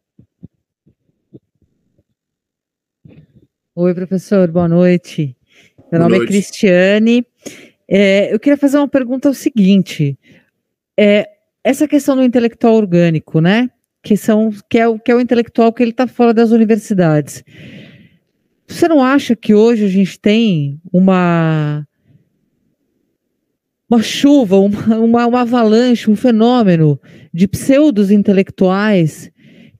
Oi, professor, boa noite. Meu boa nome é noite. é Cristiane. É, eu queria fazer uma pergunta: o seguinte. É, essa questão do intelectual orgânico, né? Que, são, que, é, o, que é o intelectual que ele está fora das universidades. Você não acha que hoje a gente tem uma uma chuva, uma, uma, uma avalanche, um fenômeno de pseudos intelectuais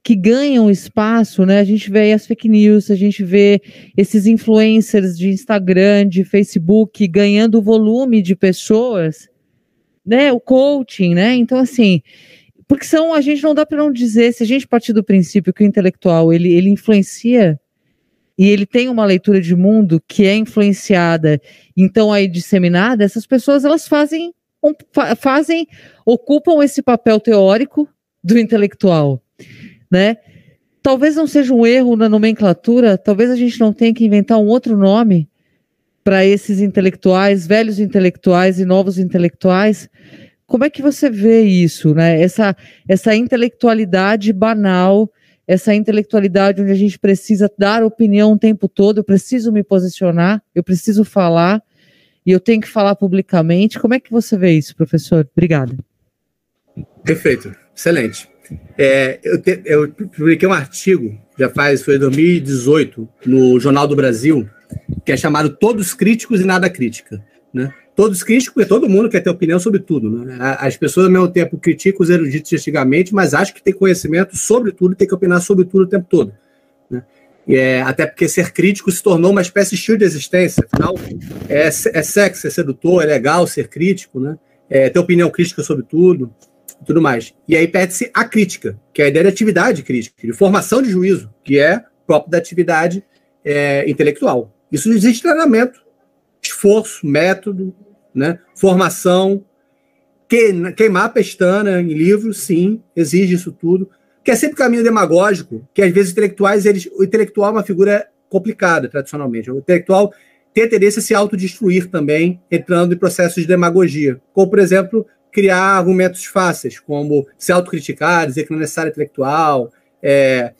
que ganham espaço, né? A gente vê as fake news, a gente vê esses influencers de Instagram, de Facebook ganhando volume de pessoas, né? O coaching, né? Então assim, porque são a gente não dá para não dizer, se a gente partir do princípio que o intelectual ele, ele influencia e ele tem uma leitura de mundo que é influenciada, então aí disseminada, essas pessoas elas fazem fazem ocupam esse papel teórico do intelectual né? Talvez não seja um erro na nomenclatura, talvez a gente não tenha que inventar um outro nome para esses intelectuais, velhos intelectuais e novos intelectuais. Como é que você vê isso, né? Essa, essa intelectualidade banal, essa intelectualidade onde a gente precisa dar opinião o tempo todo, eu preciso me posicionar, eu preciso falar e eu tenho que falar publicamente. Como é que você vê isso, professor? Obrigada. Perfeito, excelente. É, eu, te, eu, publiquei um artigo, já faz, foi 2018, no Jornal do Brasil, que é chamado Todos Críticos e Nada Crítica. Né? Todos críticos, porque todo mundo quer ter opinião sobre tudo. Né? As pessoas, ao mesmo tempo, criticam os eruditos antigamente, mas acham que tem conhecimento sobre tudo e tem que opinar sobre tudo o tempo todo. Né? É, até porque ser crítico se tornou uma espécie de estilo de existência. Afinal, é, é sexy, é sedutor, é legal ser crítico, né? É, ter opinião crítica sobre tudo e tudo mais. E aí pede-se a crítica, que é a ideia de atividade crítica, de formação de juízo, que é próprio da atividade é, intelectual. Isso existe treinamento, esforço, método, né? formação. queimar a pestana em livros, sim, exige isso tudo. Que é sempre caminho demagógico, que às vezes intelectuais, eles, o intelectual é uma figura complicada, tradicionalmente. O intelectual tem a tendência a se autodestruir também, entrando em processos de demagogia. Como, por exemplo, criar argumentos fáceis, como se autocriticar, dizer que não é necessário intelectual, é,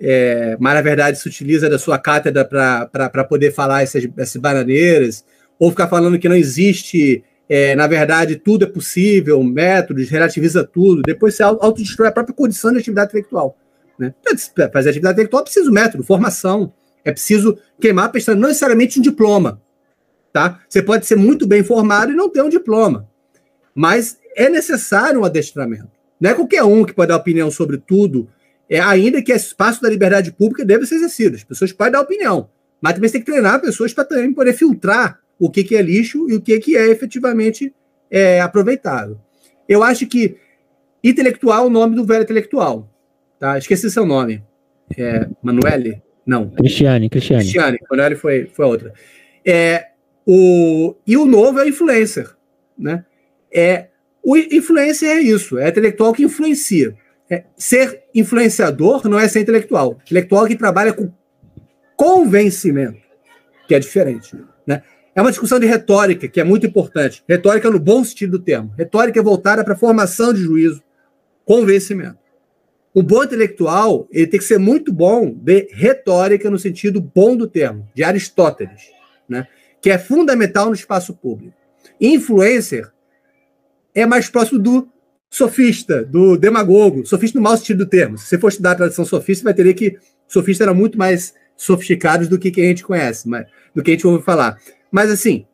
é, mas na verdade se utiliza da sua cátedra para poder falar essas, essas bananeiras, ou ficar falando que não existe, é, na verdade, tudo é possível, métodos, relativiza tudo, depois se autodestrói a própria condição de atividade intelectual. Né? Para fazer atividade intelectual é preciso método, formação, é preciso queimar a pestana, não necessariamente um diploma. Tá? Você pode ser muito bem formado e não ter um diploma. Mas é necessário um adestramento. Não é qualquer um que pode dar opinião sobre tudo, é, ainda que esse espaço da liberdade pública deve ser exercido. As pessoas podem dar opinião, mas também você tem que treinar pessoas para também poder filtrar o que, que é lixo e o que, que é efetivamente é, aproveitável. Eu acho que Intelectual, o nome do velho intelectual. Tá? Esqueci seu nome. É, Manuele? Não. Cristiane, Cristiane. Cristiane, Manuele foi, foi outra. É, o, e o novo é o influencer. Né? É, o influencer é isso, é intelectual que influencia. É, ser influenciador não é ser intelectual. Intelectual que trabalha com convencimento, que é diferente. Né? É uma discussão de retórica, que é muito importante. Retórica no bom sentido do termo. Retórica é voltada para a formação de juízo, convencimento. O bom intelectual ele tem que ser muito bom de retórica no sentido bom do termo, de Aristóteles, né? que é fundamental no espaço público. Influencer é mais próximo do sofista, do demagogo, sofista no mau sentido do termo. Se você for estudar a tradição sofista, vai ter que sofistas eram muito mais sofisticados do que quem a gente conhece, mas, do que a gente ouve falar. Mas assim,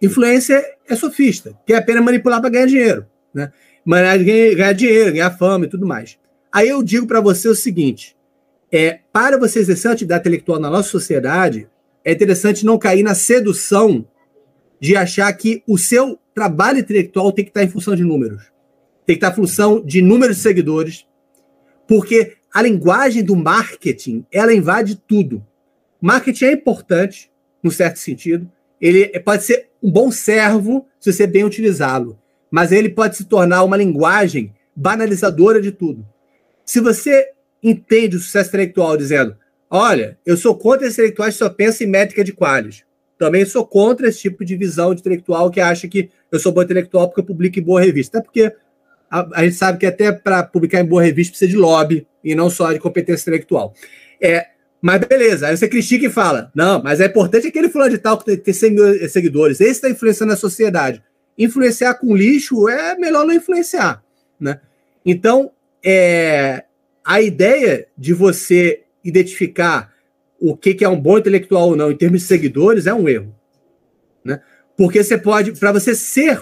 influência é sofista, que é apenas manipular para ganhar dinheiro, né? Ganhar dinheiro, ganhar fama e tudo mais. Aí eu digo para você o seguinte: é, para você exercer atividade intelectual na nossa sociedade, é interessante não cair na sedução de achar que o seu trabalho intelectual tem que estar em função de números. Tem que estar em função de números de seguidores, porque a linguagem do marketing, ela invade tudo. Marketing é importante, num certo sentido. Ele pode ser um bom servo se você bem utilizá-lo, mas ele pode se tornar uma linguagem banalizadora de tudo. Se você entende o sucesso intelectual dizendo, olha, eu sou contra intelectuais que só pensam em métrica de quales. Também sou contra esse tipo de visão de intelectual que acha que eu sou bom intelectual porque eu publico em boa revista. Até porque a, a gente sabe que até para publicar em boa revista precisa de lobby e não só de competência intelectual. É, mas beleza, aí você critica e fala: não, mas é importante aquele fulano de tal que tem 100 mil seguidores, esse está influenciando a sociedade. Influenciar com lixo é melhor não influenciar. Né? Então, é, a ideia de você identificar o que, que é um bom intelectual ou não em termos de seguidores é um erro. Né? Porque você pode, para você ser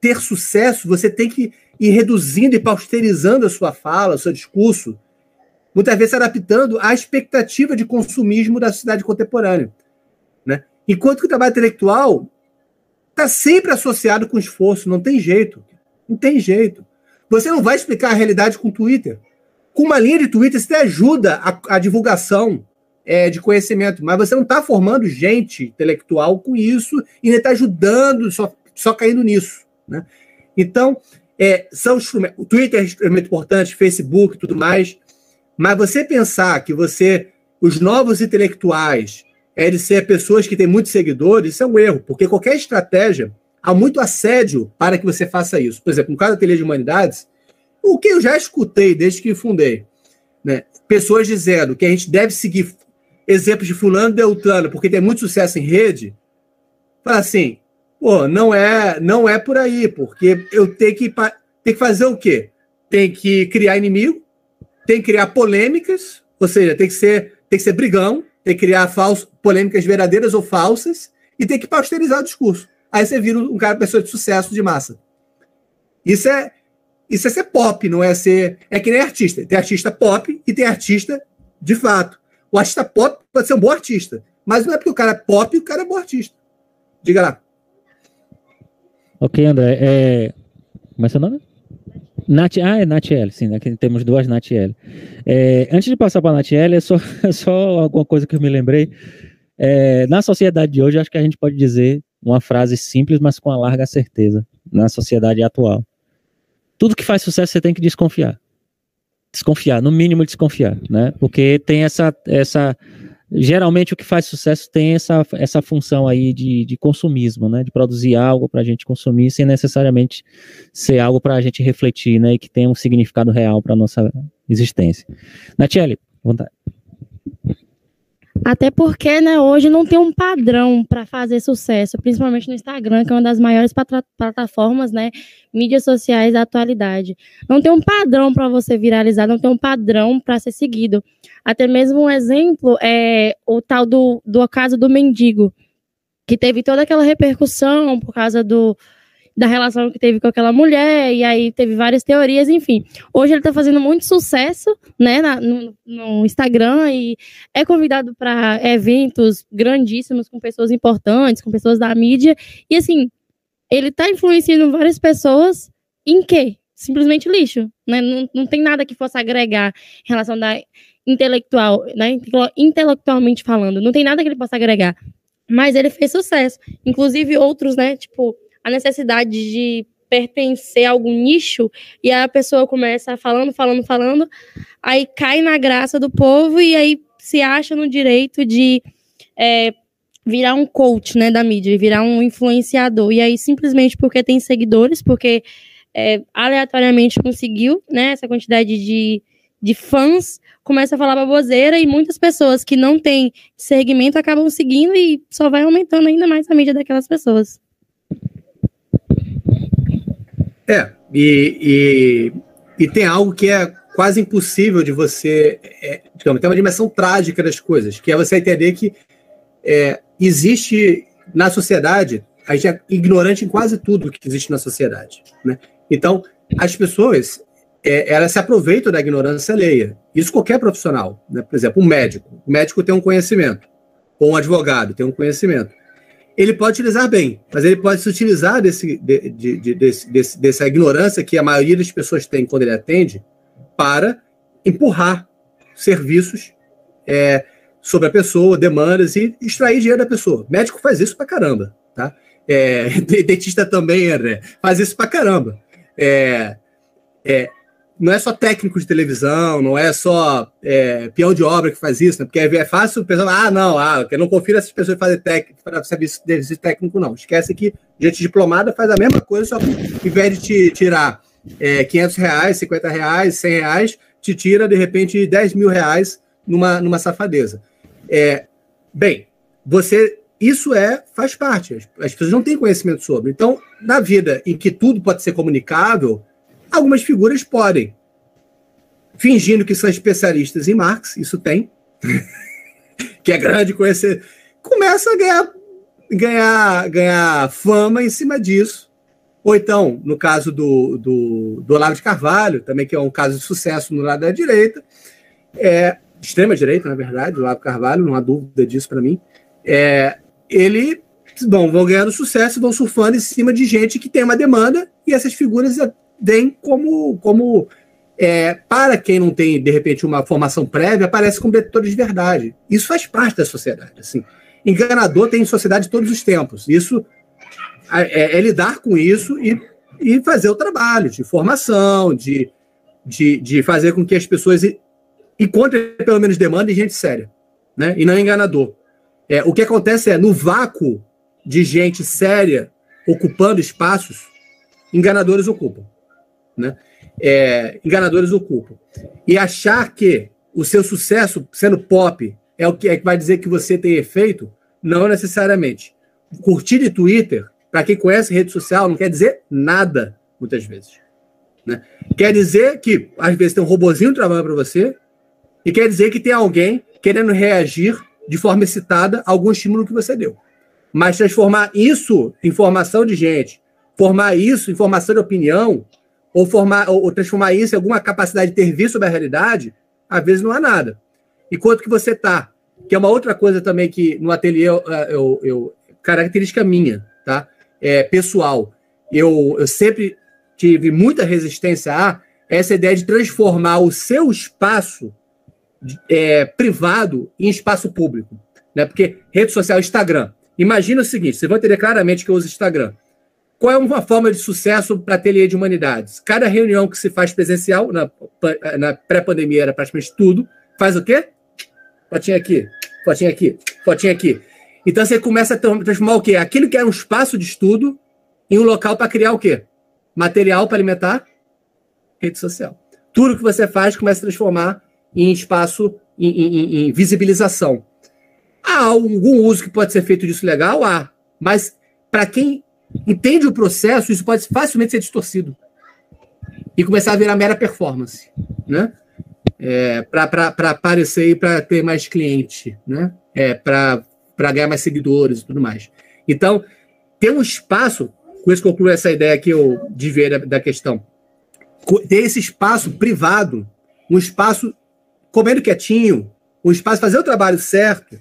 ter sucesso, você tem que ir reduzindo e pausterizando a sua fala, o seu discurso, muitas vezes se adaptando à expectativa de consumismo da sociedade contemporânea. Né? Enquanto que o trabalho intelectual está sempre associado com esforço, não tem jeito. Não tem jeito. Você não vai explicar a realidade com Twitter. Com uma linha de Twitter, você ajuda a, a divulgação é, de conhecimento, mas você não está formando gente intelectual com isso e nem está ajudando, só, só caindo nisso. Né? Então, é, são. O Twitter é instrumento importante, Facebook e tudo mais, mas você pensar que você, os novos intelectuais, é de ser pessoas que têm muitos seguidores, isso é um erro, porque qualquer estratégia, há muito assédio para que você faça isso. Por exemplo, no caso da Ateliê de Humanidades, o que eu já escutei desde que fundei, né? pessoas dizendo que a gente deve seguir exemplos de fulano Beltrano, porque tem muito sucesso em rede, fala assim, pô, não é, não é por aí, porque eu tenho que, tenho que fazer o quê? Tem que criar inimigo, tem que criar polêmicas, ou seja, tem que ser, tem que ser brigão, tem que criar falso, polêmicas verdadeiras ou falsas, e tem que pasteurizar o discurso. Aí você vira um cara, pessoa de sucesso de massa. Isso é, isso é ser pop, não é ser. É que nem artista. Tem artista pop e tem artista de fato. O artista pop pode ser um bom artista, mas não é porque o cara é pop e o cara é bom artista. Diga lá. Ok, André. É... Como é seu nome? Ah, é Natiele, sim, aqui temos duas Natiele. É, antes de passar para a Natiele, é só, é só alguma coisa que eu me lembrei. É, na sociedade de hoje, acho que a gente pode dizer uma frase simples, mas com a larga certeza, na sociedade atual. Tudo que faz sucesso você tem que desconfiar. Desconfiar, no mínimo desconfiar, né? Porque tem essa, essa geralmente o que faz sucesso tem essa, essa função aí de, de consumismo, né? De produzir algo para a gente consumir sem necessariamente ser algo para a gente refletir, né? E que tenha um significado real para nossa existência. Natiele, vontade. Até porque, né, hoje não tem um padrão para fazer sucesso, principalmente no Instagram, que é uma das maiores plataformas, né, mídias sociais da atualidade. Não tem um padrão para você viralizar, não tem um padrão para ser seguido. Até mesmo um exemplo é o tal do, do caso do mendigo, que teve toda aquela repercussão por causa do, da relação que teve com aquela mulher, e aí teve várias teorias, enfim. Hoje ele está fazendo muito sucesso, né, na, no, no, Instagram, e é convidado para eventos grandíssimos com pessoas importantes, com pessoas da mídia, e assim, ele está influenciando várias pessoas em quê? simplesmente lixo, né? Não, não tem nada que fosse agregar em relação da intelectual, né? Intelectualmente falando, não tem nada que ele possa agregar. Mas ele fez sucesso. Inclusive outros, né? Tipo, a necessidade de pertencer a algum nicho, e aí a pessoa começa falando, falando, falando, aí cai na graça do povo e aí se acha no direito de é, virar um coach, né, da mídia, virar um influenciador. E aí, simplesmente porque tem seguidores, porque é, aleatoriamente conseguiu, né, essa quantidade de, de fãs, começa a falar baboseira e muitas pessoas que não têm segmento acabam seguindo e só vai aumentando ainda mais a mídia daquelas pessoas. É, e, e, e tem algo que é quase impossível de você. É, digamos, tem uma dimensão trágica das coisas, que é você entender que é, existe na sociedade, a gente é ignorante em quase tudo que existe na sociedade. Né? Então, as pessoas é, elas se aproveitam da ignorância alheia. Isso qualquer profissional. Né? Por exemplo, um médico. O médico tem um conhecimento. Ou um advogado tem um conhecimento ele pode utilizar bem, mas ele pode se utilizar desse, de, de, de, desse, dessa ignorância que a maioria das pessoas tem quando ele atende para empurrar serviços é, sobre a pessoa, demandas e extrair dinheiro da pessoa. médico faz isso pra caramba, tá? É, dentista também, André, faz isso pra caramba. É, é, não é só técnico de televisão, não é só é, peão de obra que faz isso, né? porque é fácil o pessoal, ah, não, ah, eu não confio nessas pessoas que fazem técnico, serviço, técnico, não. Esquece que gente diplomada faz a mesma coisa, só que ao invés de te tirar é, 500 reais, 50 reais, 100 reais, te tira, de repente, 10 mil reais numa, numa safadeza. É, bem, você isso é faz parte. As, as pessoas não têm conhecimento sobre. Então, na vida em que tudo pode ser comunicável, Algumas figuras podem, fingindo que são especialistas em Marx, isso tem, que é grande conhecer, começa a ganhar, ganhar, ganhar fama em cima disso. Ou então, no caso do, do, do Olavo de Carvalho, também que é um caso de sucesso no lado da direita, é, extrema direita, na verdade, Olavo Carvalho, não há dúvida disso para mim, é, ele bom, vão ganhando sucesso, vão surfando em cima de gente que tem uma demanda e essas figuras vem como, como é, para quem não tem, de repente, uma formação prévia, aparece como detector de verdade. Isso faz parte da sociedade. Assim. Enganador tem em sociedade todos os tempos. Isso é, é, lidar com isso e, e fazer o trabalho de formação, de, de, de fazer com que as pessoas encontrem pelo menos demanda e gente séria, né? e não enganador. É, o que acontece é, no vácuo de gente séria ocupando espaços, enganadores ocupam né? É, enganadores ocupam. E achar que o seu sucesso sendo pop é o que, é que vai dizer que você tem efeito, não necessariamente. Curtir de Twitter, para quem conhece rede social, não quer dizer nada, muitas vezes. Né? Quer dizer que, às vezes, tem um robozinho trabalhando para você, e quer dizer que tem alguém querendo reagir de forma excitada a algum estímulo que você deu. Mas transformar isso em formação de gente, formar isso em formação de opinião, ou, formar, ou, transformar isso em alguma capacidade de ter visto sobre a realidade, às vezes não há nada. Enquanto que você está, que é uma outra coisa também que no ateliê eu, eu, eu característica minha, tá? É, pessoal, eu, eu sempre tive muita resistência a essa ideia de transformar o seu espaço é, privado em espaço público, né? Porque rede social, Instagram. Imagina o seguinte: você vai entender claramente que eu uso Instagram. Qual é uma forma de sucesso para ateliê de humanidades? Cada reunião que se faz presencial, na, na pré-pandemia era praticamente tudo, faz o quê? Fotinha aqui, fotinha aqui, fotinha aqui. Então você começa a transformar o quê? Aquilo que era um espaço de estudo em um local para criar o quê? Material para alimentar rede social. Tudo que você faz começa a transformar em espaço, em, em, em visibilização. Há algum uso que pode ser feito disso legal? Há. Mas para quem entende o processo, isso pode facilmente ser distorcido e começar a virar mera performance, né? É, para aparecer e para ter mais cliente, né? É, para ganhar mais seguidores e tudo mais. Então, ter um espaço, com isso concluo essa ideia que eu de ver da, da questão, ter esse espaço privado, um espaço comendo quietinho, um espaço fazer o trabalho certo,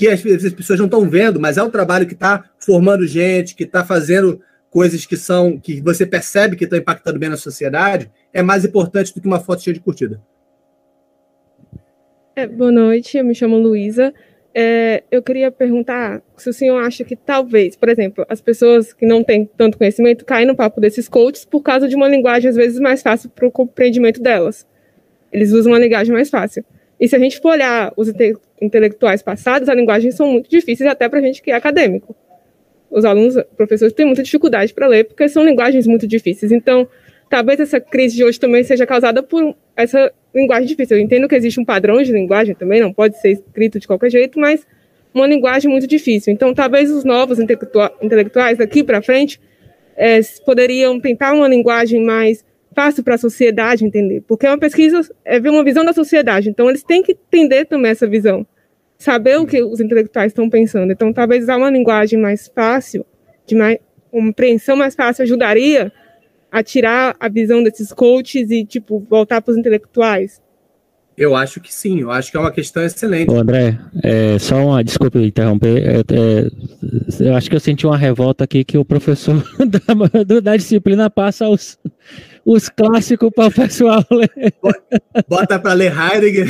que as, as pessoas não estão vendo, mas é um trabalho que está formando gente, que está fazendo coisas que são que você percebe que estão impactando bem na sociedade, é mais importante do que uma foto cheia de curtida. É, boa noite, eu me chamo Luísa. É, eu queria perguntar se o senhor acha que talvez, por exemplo, as pessoas que não têm tanto conhecimento caem no papo desses coaches por causa de uma linguagem às vezes mais fácil para o compreendimento delas. Eles usam uma linguagem mais fácil. E se a gente for olhar os inte intelectuais passados, as linguagens são muito difíceis até para a gente que é acadêmico. Os alunos, professores têm muita dificuldade para ler porque são linguagens muito difíceis. Então, talvez essa crise de hoje também seja causada por essa linguagem difícil. Eu entendo que existe um padrão de linguagem também, não pode ser escrito de qualquer jeito, mas uma linguagem muito difícil. Então, talvez os novos intelectuais daqui para frente é, poderiam tentar uma linguagem mais fácil para a sociedade entender, porque é uma pesquisa é ver uma visão da sociedade. Então, eles têm que entender também essa visão, saber o que os intelectuais estão pensando. Então, talvez usar uma linguagem mais fácil, de mais compreensão mais fácil, ajudaria a tirar a visão desses coaches e, tipo, voltar para os intelectuais? Eu acho que sim, eu acho que é uma questão excelente. Ô André, é, só uma, desculpa interromper, é, é, eu acho que eu senti uma revolta aqui que o professor da, da disciplina passa os, os clássicos para o pessoal ler. Bota para ler Heidegger.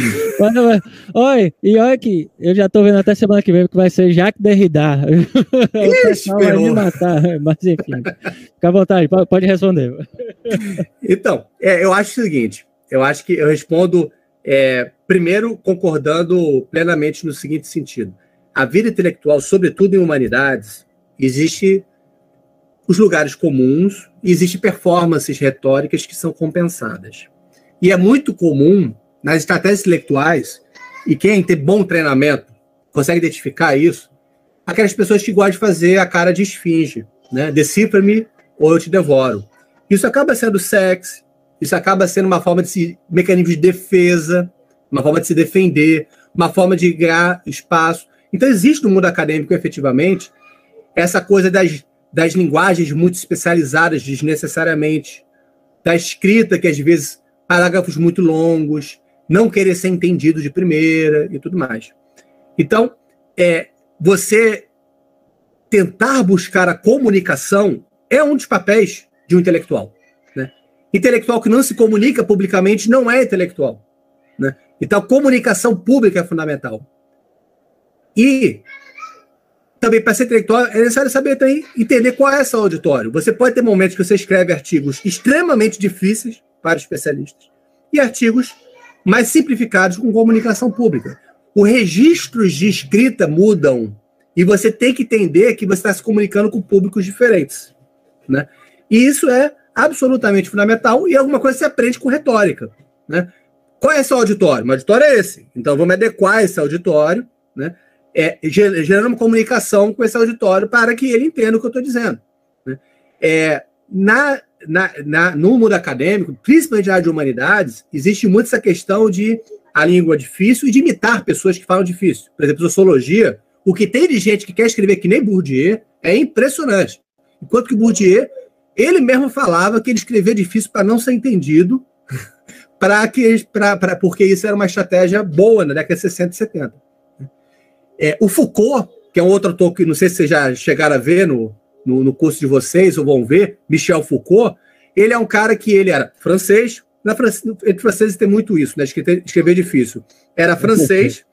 Oi, e olha aqui, eu já estou vendo até semana que vem que vai ser Jacques Derrida. Ixi, vai me matar, mas enfim, fica à vontade, pode responder. Então, é, eu acho o seguinte, eu acho que eu respondo é, primeiro, concordando plenamente no seguinte sentido: a vida intelectual, sobretudo em humanidades, existe os lugares comuns e existe performances retóricas que são compensadas. E é muito comum nas estratégias intelectuais, e quem tem bom treinamento consegue identificar isso, aquelas pessoas que gostam de fazer a cara de esfinge, né? Decifra-me ou eu te devoro. Isso acaba sendo sexy, isso acaba sendo uma forma de se mecanismo de defesa, uma forma de se defender, uma forma de ganhar espaço. Então existe no mundo acadêmico efetivamente essa coisa das, das linguagens muito especializadas desnecessariamente, da escrita que às vezes parágrafos muito longos, não querer ser entendido de primeira e tudo mais. Então, é, você tentar buscar a comunicação é um dos papéis de um intelectual. Intelectual que não se comunica publicamente não é intelectual. Né? Então, comunicação pública é fundamental. E também, para ser intelectual, é necessário saber também entender qual é esse auditório. Você pode ter momentos que você escreve artigos extremamente difíceis para especialistas e artigos mais simplificados com comunicação pública. Os registros de escrita mudam e você tem que entender que você está se comunicando com públicos diferentes. Né? E isso é absolutamente fundamental e alguma coisa se aprende com retórica. Né? Qual é esse auditório? O auditório é esse. Então vamos adequar esse auditório, né? É, gerando uma comunicação com esse auditório para que ele entenda o que eu estou dizendo. Né? É, na, na, na, no mundo acadêmico, principalmente na área de humanidades, existe muito essa questão de a língua difícil e de imitar pessoas que falam difícil. Por exemplo, sociologia, o que tem de gente que quer escrever que nem Bourdieu é impressionante. Enquanto que Bourdieu ele mesmo falava que ele escrevia difícil para não ser entendido, para que, pra, pra, porque isso era uma estratégia boa na década de 60 e 70. É, o Foucault, que é um outro autor que não sei se vocês já chegaram a ver no, no, no, curso de vocês ou vão ver, Michel Foucault, ele é um cara que ele era francês, na, entre franceses tem muito isso, né? Escrever, escrever difícil. Era francês,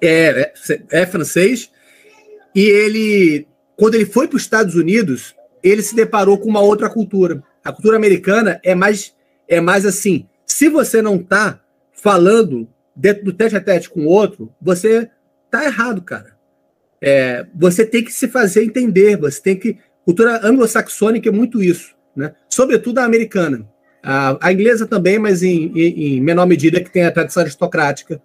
é, é, é francês, e ele, quando ele foi para os Estados Unidos, ele se deparou com uma outra cultura. A cultura americana é mais, é mais assim: se você não está falando dentro do tete a tete com o outro, você tá errado, cara. É, você tem que se fazer entender, você tem que. Cultura anglo-saxônica é muito isso, né? Sobretudo a americana. A, a inglesa também, mas em, em, em, menor medida, que tem a tradição aristocrática.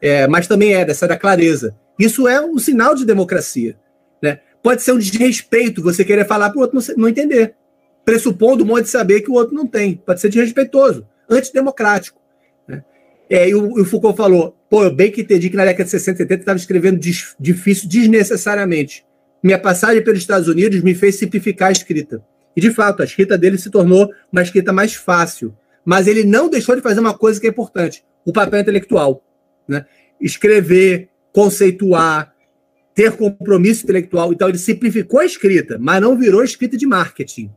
É, mas também é dessa da clareza. Isso é um sinal de democracia. Né? Pode ser um desrespeito você querer falar para o outro não, não entender, pressupondo um monte de saber que o outro não tem. Pode ser desrespeitoso, antidemocrático. Né? É, e o, o, Foucault falou: pô, eu bem que entendi que na década de 60 e 70 estava escrevendo difícil desnecessariamente. Minha passagem pelos Estados Unidos me fez simplificar a escrita. E, de fato, a escrita dele se tornou uma escrita mais fácil. Mas ele não deixou de fazer uma coisa que é importante: o papel intelectual. Né? Escrever, conceituar, ter compromisso intelectual. Então, ele simplificou a escrita, mas não virou escrita de marketing,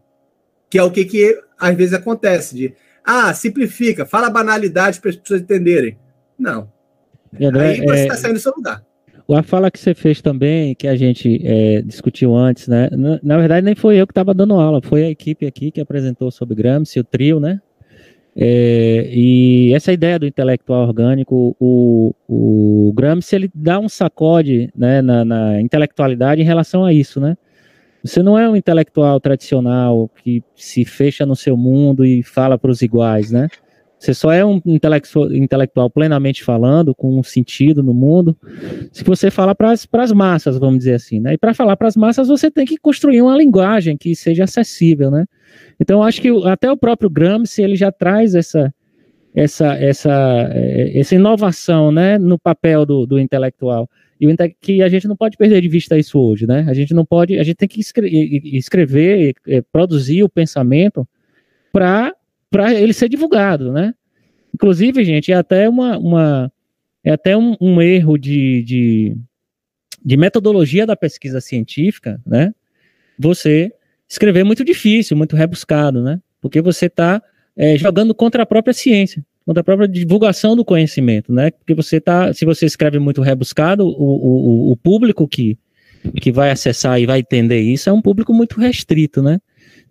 que é o que, que às vezes acontece, de, ah, simplifica, fala banalidade para as pessoas entenderem. Não. André, Aí você está é... saindo do seu lugar. A fala que você fez também, que a gente é, discutiu antes, né? Na, na, verdade, nem foi eu que estava dando aula, foi a equipe aqui que apresentou sobre Gramsci, o trio, né? É, e essa ideia do intelectual orgânico, o, o Gramsci ele dá um sacode né, na, na, intelectualidade em relação a isso, né? Você não é um intelectual tradicional que se fecha no seu mundo e fala para os iguais, né? Você só é um intelectual, plenamente falando, com um sentido no mundo, se você fala para as massas, vamos dizer assim, né? E para falar para as massas, você tem que construir uma linguagem que seja acessível, né? Então, acho que até o próprio Gramsci ele já traz essa, essa, essa, é, essa inovação né, no papel do, do intelectual. E que a gente não pode perder de vista isso hoje, né? A gente não pode, a gente tem que escrever, é, produzir o pensamento para ele ser divulgado, né? Inclusive, gente, é até uma, uma é até um, um erro de, de, de metodologia da pesquisa científica, né? Você escrever é muito difícil, muito rebuscado, né? Porque você está é, jogando contra a própria ciência, contra a própria divulgação do conhecimento, né? Porque você tá, se você escreve muito rebuscado, o, o, o público que, que vai acessar e vai entender isso é um público muito restrito, né?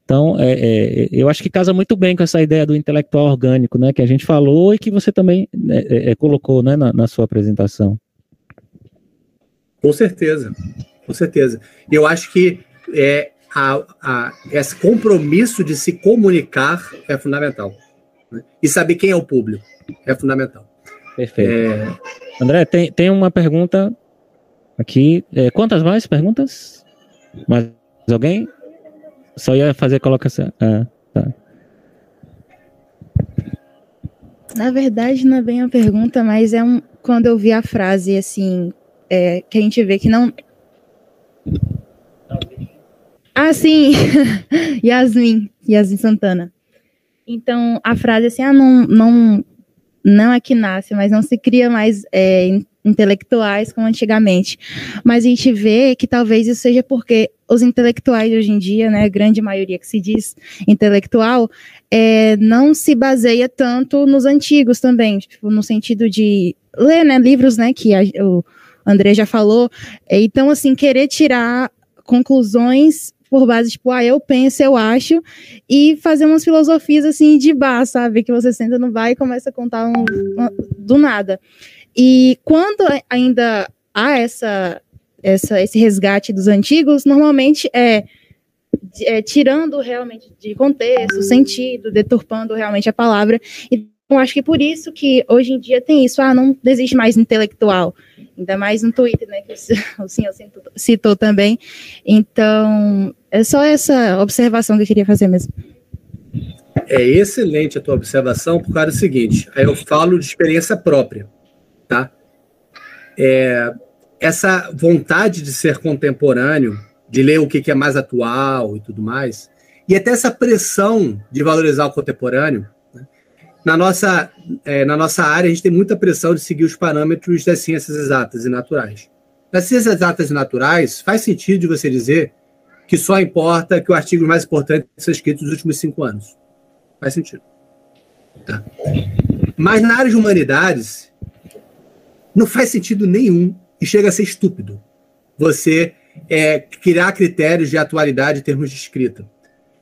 Então, é, é, eu acho que casa muito bem com essa ideia do intelectual orgânico, né? Que a gente falou e que você também é, é colocou, né, na, na sua apresentação. Com certeza, com certeza. Eu acho que é, a, a, esse compromisso de se comunicar é fundamental. Né? E saber quem é o público é fundamental. Perfeito. É... André, tem, tem uma pergunta aqui. É, quantas mais perguntas? Mais alguém? Só ia fazer colocação. Ah, tá. Na verdade, não é bem uma pergunta, mas é um. Quando eu vi a frase assim, é, que a gente vê que não. Ah, sim. Yasmin, Yasmin Santana. Então, a frase assim, ah, não, não, não é que nasce, mas não se cria mais é, intelectuais como antigamente. Mas a gente vê que talvez isso seja porque os intelectuais hoje em dia, né, grande maioria que se diz intelectual, é, não se baseia tanto nos antigos também, tipo, no sentido de ler, né, livros, né, que a, o André já falou. Então, assim, querer tirar conclusões por base, tipo, ah, eu penso, eu acho, e fazer umas filosofias assim de bar, sabe? Que você senta no bar e começa a contar um, um, do nada. E quando ainda há essa, essa, esse resgate dos antigos, normalmente é, é tirando realmente de contexto, sentido, deturpando realmente a palavra. E eu acho que por isso que hoje em dia tem isso, ah, não existe mais intelectual, ainda mais no Twitter, né, que o senhor citou também. Então, é só essa observação que eu queria fazer mesmo. É excelente a tua observação, por causa do seguinte, aí eu falo de experiência própria, tá? É, essa vontade de ser contemporâneo, de ler o que é mais atual e tudo mais, e até essa pressão de valorizar o contemporâneo, na nossa, é, na nossa área, a gente tem muita pressão de seguir os parâmetros das ciências exatas e naturais. Nas ciências exatas e naturais, faz sentido de você dizer que só importa que o artigo mais importante seja escrito nos últimos cinco anos. Faz sentido. Tá. Mas na área de humanidades, não faz sentido nenhum e chega a ser estúpido você é, criar critérios de atualidade em termos de escrita.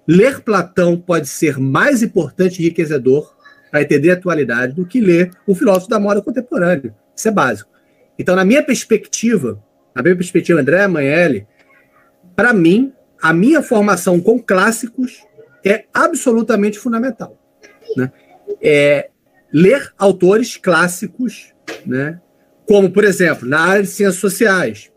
Ler Platão pode ser mais importante e enriquecedor para entender a atualidade do que ler um filósofo da moda contemporânea. Isso é básico. Então, na minha perspectiva, na minha perspectiva, André Manelli, para mim, a minha formação com clássicos é absolutamente fundamental. Né? É, ler autores clássicos, né? Como, por exemplo, na área de ciências sociais,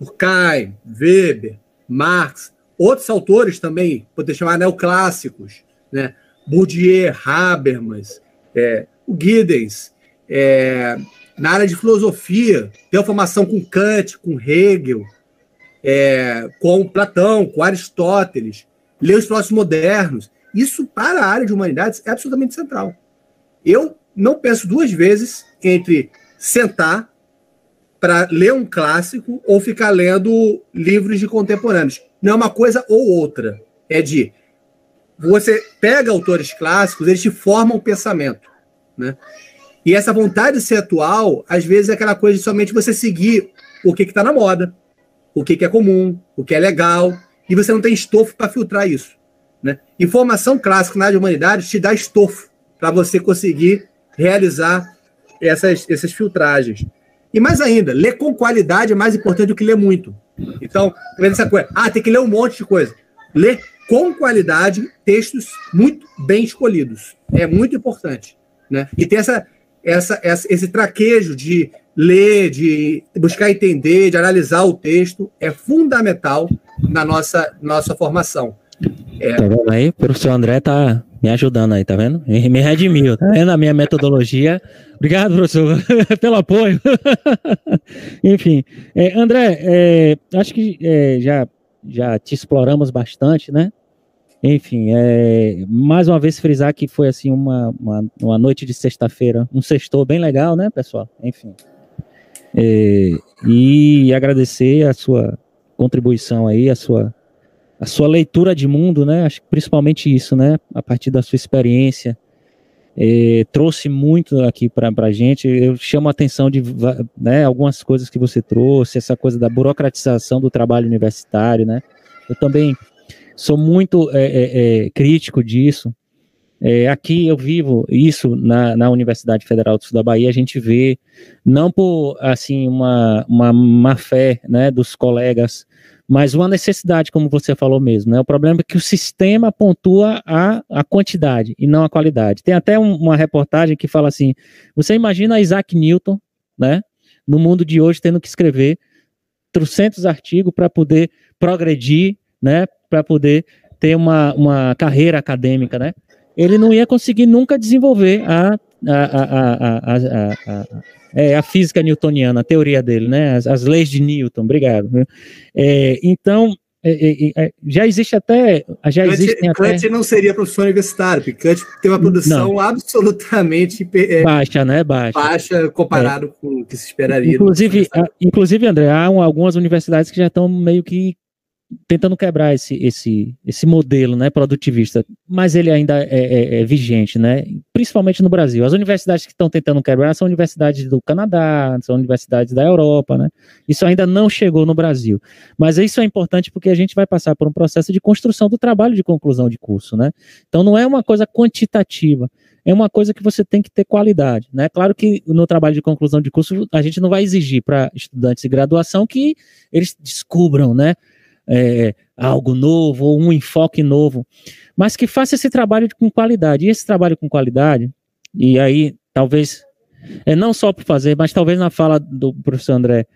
Durkheim, Weber, Marx, outros autores também, poder chamar neoclássicos, né? Bourdieu, Habermas, é, o Giddens, é, na área de filosofia, tem a formação com Kant, com Hegel, é, com Platão, com Aristóteles, ler os filósofos modernos. Isso, para a área de humanidades, é absolutamente central. Eu não penso duas vezes entre sentar para ler um clássico ou ficar lendo livros de contemporâneos. Não é uma coisa ou outra. É de você pega autores clássicos, eles te formam o pensamento, né? E essa vontade de ser atual, às vezes é aquela coisa de somente você seguir o que está na moda, o que, que é comum, o que é legal, e você não tem estofo para filtrar isso. Né? Informação clássica na área de humanidades te dá estofo para você conseguir realizar essas, essas filtragens. E mais ainda, ler com qualidade é mais importante do que ler muito. Então, essa coisa, ah, tem que ler um monte de coisa. Ler com qualidade textos muito bem escolhidos. É muito importante. Né? E ter essa, essa, essa, esse traquejo de ler, de buscar entender, de analisar o texto é fundamental na nossa, nossa formação. É. Tá vendo aí? O professor André tá me ajudando aí, tá vendo? Me redimiu, tá vendo a minha metodologia? Obrigado, professor, pelo apoio. Enfim, é, André, é, acho que é, já, já te exploramos bastante, né? Enfim, é, mais uma vez frisar que foi assim uma, uma, uma noite de sexta-feira, um sextou bem legal, né, pessoal? Enfim. É, e agradecer a sua contribuição aí, a sua, a sua leitura de mundo, né? Acho que principalmente isso, né? A partir da sua experiência, é, trouxe muito aqui para a gente. Eu chamo a atenção de né, algumas coisas que você trouxe, essa coisa da burocratização do trabalho universitário, né? Eu também sou muito é, é, é, crítico disso. É, aqui eu vivo isso na, na Universidade Federal do Sul da Bahia, a gente vê, não por assim uma, uma má fé né, dos colegas, mas uma necessidade, como você falou mesmo. Né? O problema é que o sistema pontua a, a quantidade e não a qualidade. Tem até um, uma reportagem que fala assim: você imagina Isaac Newton, né, no mundo de hoje, tendo que escrever trocentos artigos para poder progredir, né, para poder ter uma, uma carreira acadêmica, né? Ele não ia conseguir nunca desenvolver a, a, a, a, é, a física newtoniana, a teoria dele, né? As, as leis de Newton, obrigado. É, então, é, é, é, já existe até. Já Kant, existem Kant até... não seria professor universitário, porque Kant tem uma produção não. absolutamente é, baixa, né? Baixa. Baixa comparado com o que se esperaria. Inclusive, inclusive André, há algumas universidades que já estão meio que tentando quebrar esse, esse, esse modelo né, produtivista, mas ele ainda é, é, é, vigente, né? principalmente no Brasil. As universidades que estão tentando quebrar são universidades do Canadá, são universidades da Europa, né? isso ainda não chegou no Brasil. Mas isso é importante porque a gente vai passar por um processo de construção do trabalho de conclusão de curso. Né? Então não é uma coisa quantitativa, é uma coisa que você tem que ter qualidade. Né? Claro que no trabalho de conclusão de curso a gente não vai exigir para estudantes de graduação que eles descubram, né? É, algo novo ou um enfoque novo, mas que faça esse trabalho com qualidade. E esse trabalho com qualidade, e aí talvez, é não só por fazer, mas talvez na fala do professor André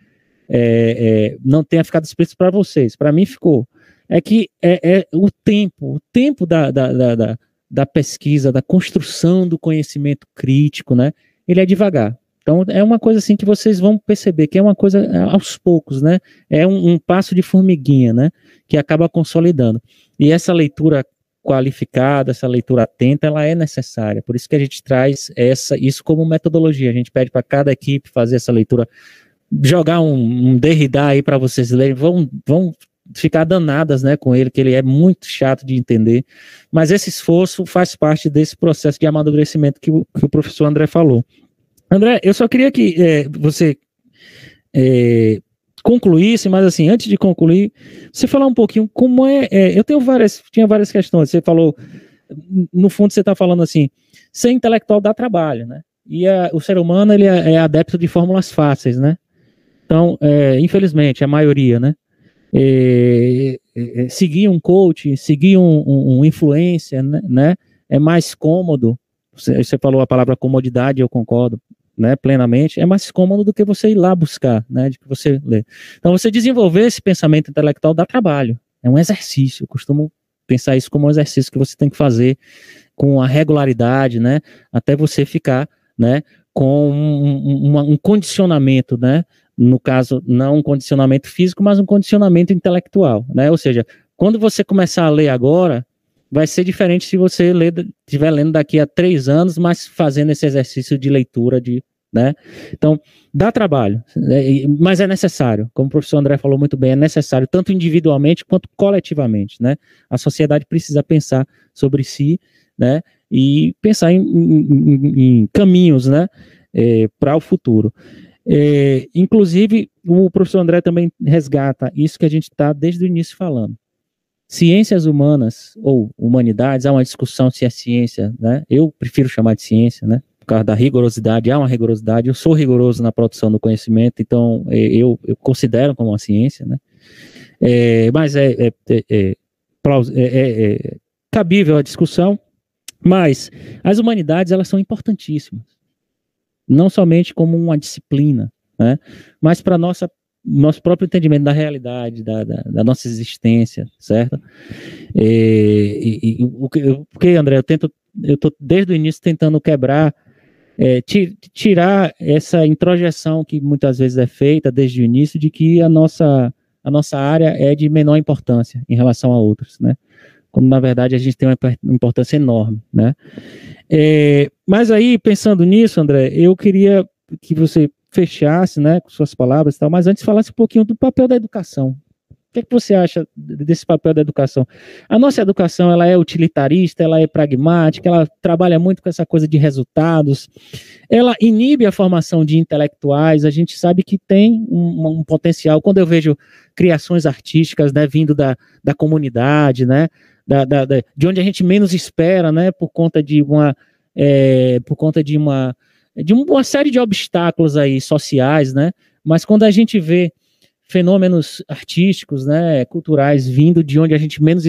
é, é, não tenha ficado explícito para vocês, para mim ficou. É que é, é, o tempo, o tempo da, da, da, da, da pesquisa, da construção do conhecimento crítico, né? Ele é devagar. Então é uma coisa assim que vocês vão perceber que é uma coisa é, aos poucos, né? É um, um passo de formiguinha, né? Que acaba consolidando. E essa leitura qualificada, essa leitura atenta, ela é necessária. Por isso que a gente traz essa, isso como metodologia. A gente pede para cada equipe fazer essa leitura, jogar um, um Derrida aí para vocês lerem, vão, vão ficar danadas né, com ele, que ele é muito chato de entender. Mas esse esforço faz parte desse processo de amadurecimento que o, que o professor André falou. André, eu só queria que é, você é, concluísse, mas assim, antes de concluir, você falar um pouquinho como é, é eu tenho várias, tinha várias questões, você falou, no fundo você está falando assim, ser intelectual dá trabalho, né? E a, o ser humano, ele é, é, adepto de fórmulas fáceis, né? Então, é, infelizmente, a maioria, né? É, seguir um coach, seguir um, um, um influencer, né? É mais cômodo, você falou a palavra comodidade, eu concordo né, plenamente, é mais cômodo do que você ir lá buscar, né, de que você lê. Então, você desenvolver esse pensamento intelectual dá trabalho, é um exercício, eu costumo pensar isso como um exercício que você tem que fazer com a regularidade, né, até você ficar, né, com um, um, um condicionamento, né, no caso, não um condicionamento físico, mas um condicionamento intelectual, né, ou seja, quando você começar a ler agora, vai ser diferente se você estiver lendo daqui a três anos, mas fazendo esse exercício de leitura de, né? Então, dá trabalho, né? mas é necessário, como o professor André falou muito bem, é necessário tanto individualmente quanto coletivamente, né? A sociedade precisa pensar sobre si, né? E pensar em, em, em caminhos, né? É, para o futuro. É, inclusive, o professor André também resgata isso que a gente está desde o início falando. Ciências humanas ou humanidades, há uma discussão se é ciência, né? Eu prefiro chamar de ciência, né? Por causa da rigorosidade, há uma rigorosidade. Eu sou rigoroso na produção do conhecimento, então é, eu, eu considero como uma ciência, né? É, mas é, é, é, é cabível a discussão, mas as humanidades elas são importantíssimas, não somente como uma disciplina, né? Mas para nossa nosso próprio entendimento da realidade, da, da, da nossa existência, certo? E, e, e, o que, porque, André, eu tento, eu estou desde o início tentando quebrar, é, tirar essa introjeção que muitas vezes é feita desde o início de que a nossa, a nossa área é de menor importância em relação a outras, né? Quando na verdade a gente tem uma importância enorme, né? É, mas aí, pensando nisso, André, eu queria que você fechasse, né, com suas palavras e tal, mas antes falasse um pouquinho do papel da educação. O que, é que você acha desse papel da educação? A nossa educação, ela é utilitarista, ela é pragmática, ela trabalha muito com essa coisa de resultados, ela inibe a formação de intelectuais, a gente sabe que tem um, um potencial, quando eu vejo criações artísticas, né, vindo da, da comunidade, né, da, da, da, de onde a gente menos espera, né, por conta de uma, é, por conta de uma de uma série de obstáculos aí sociais, né? Mas quando a gente vê fenômenos artísticos, né, culturais vindo de onde a gente menos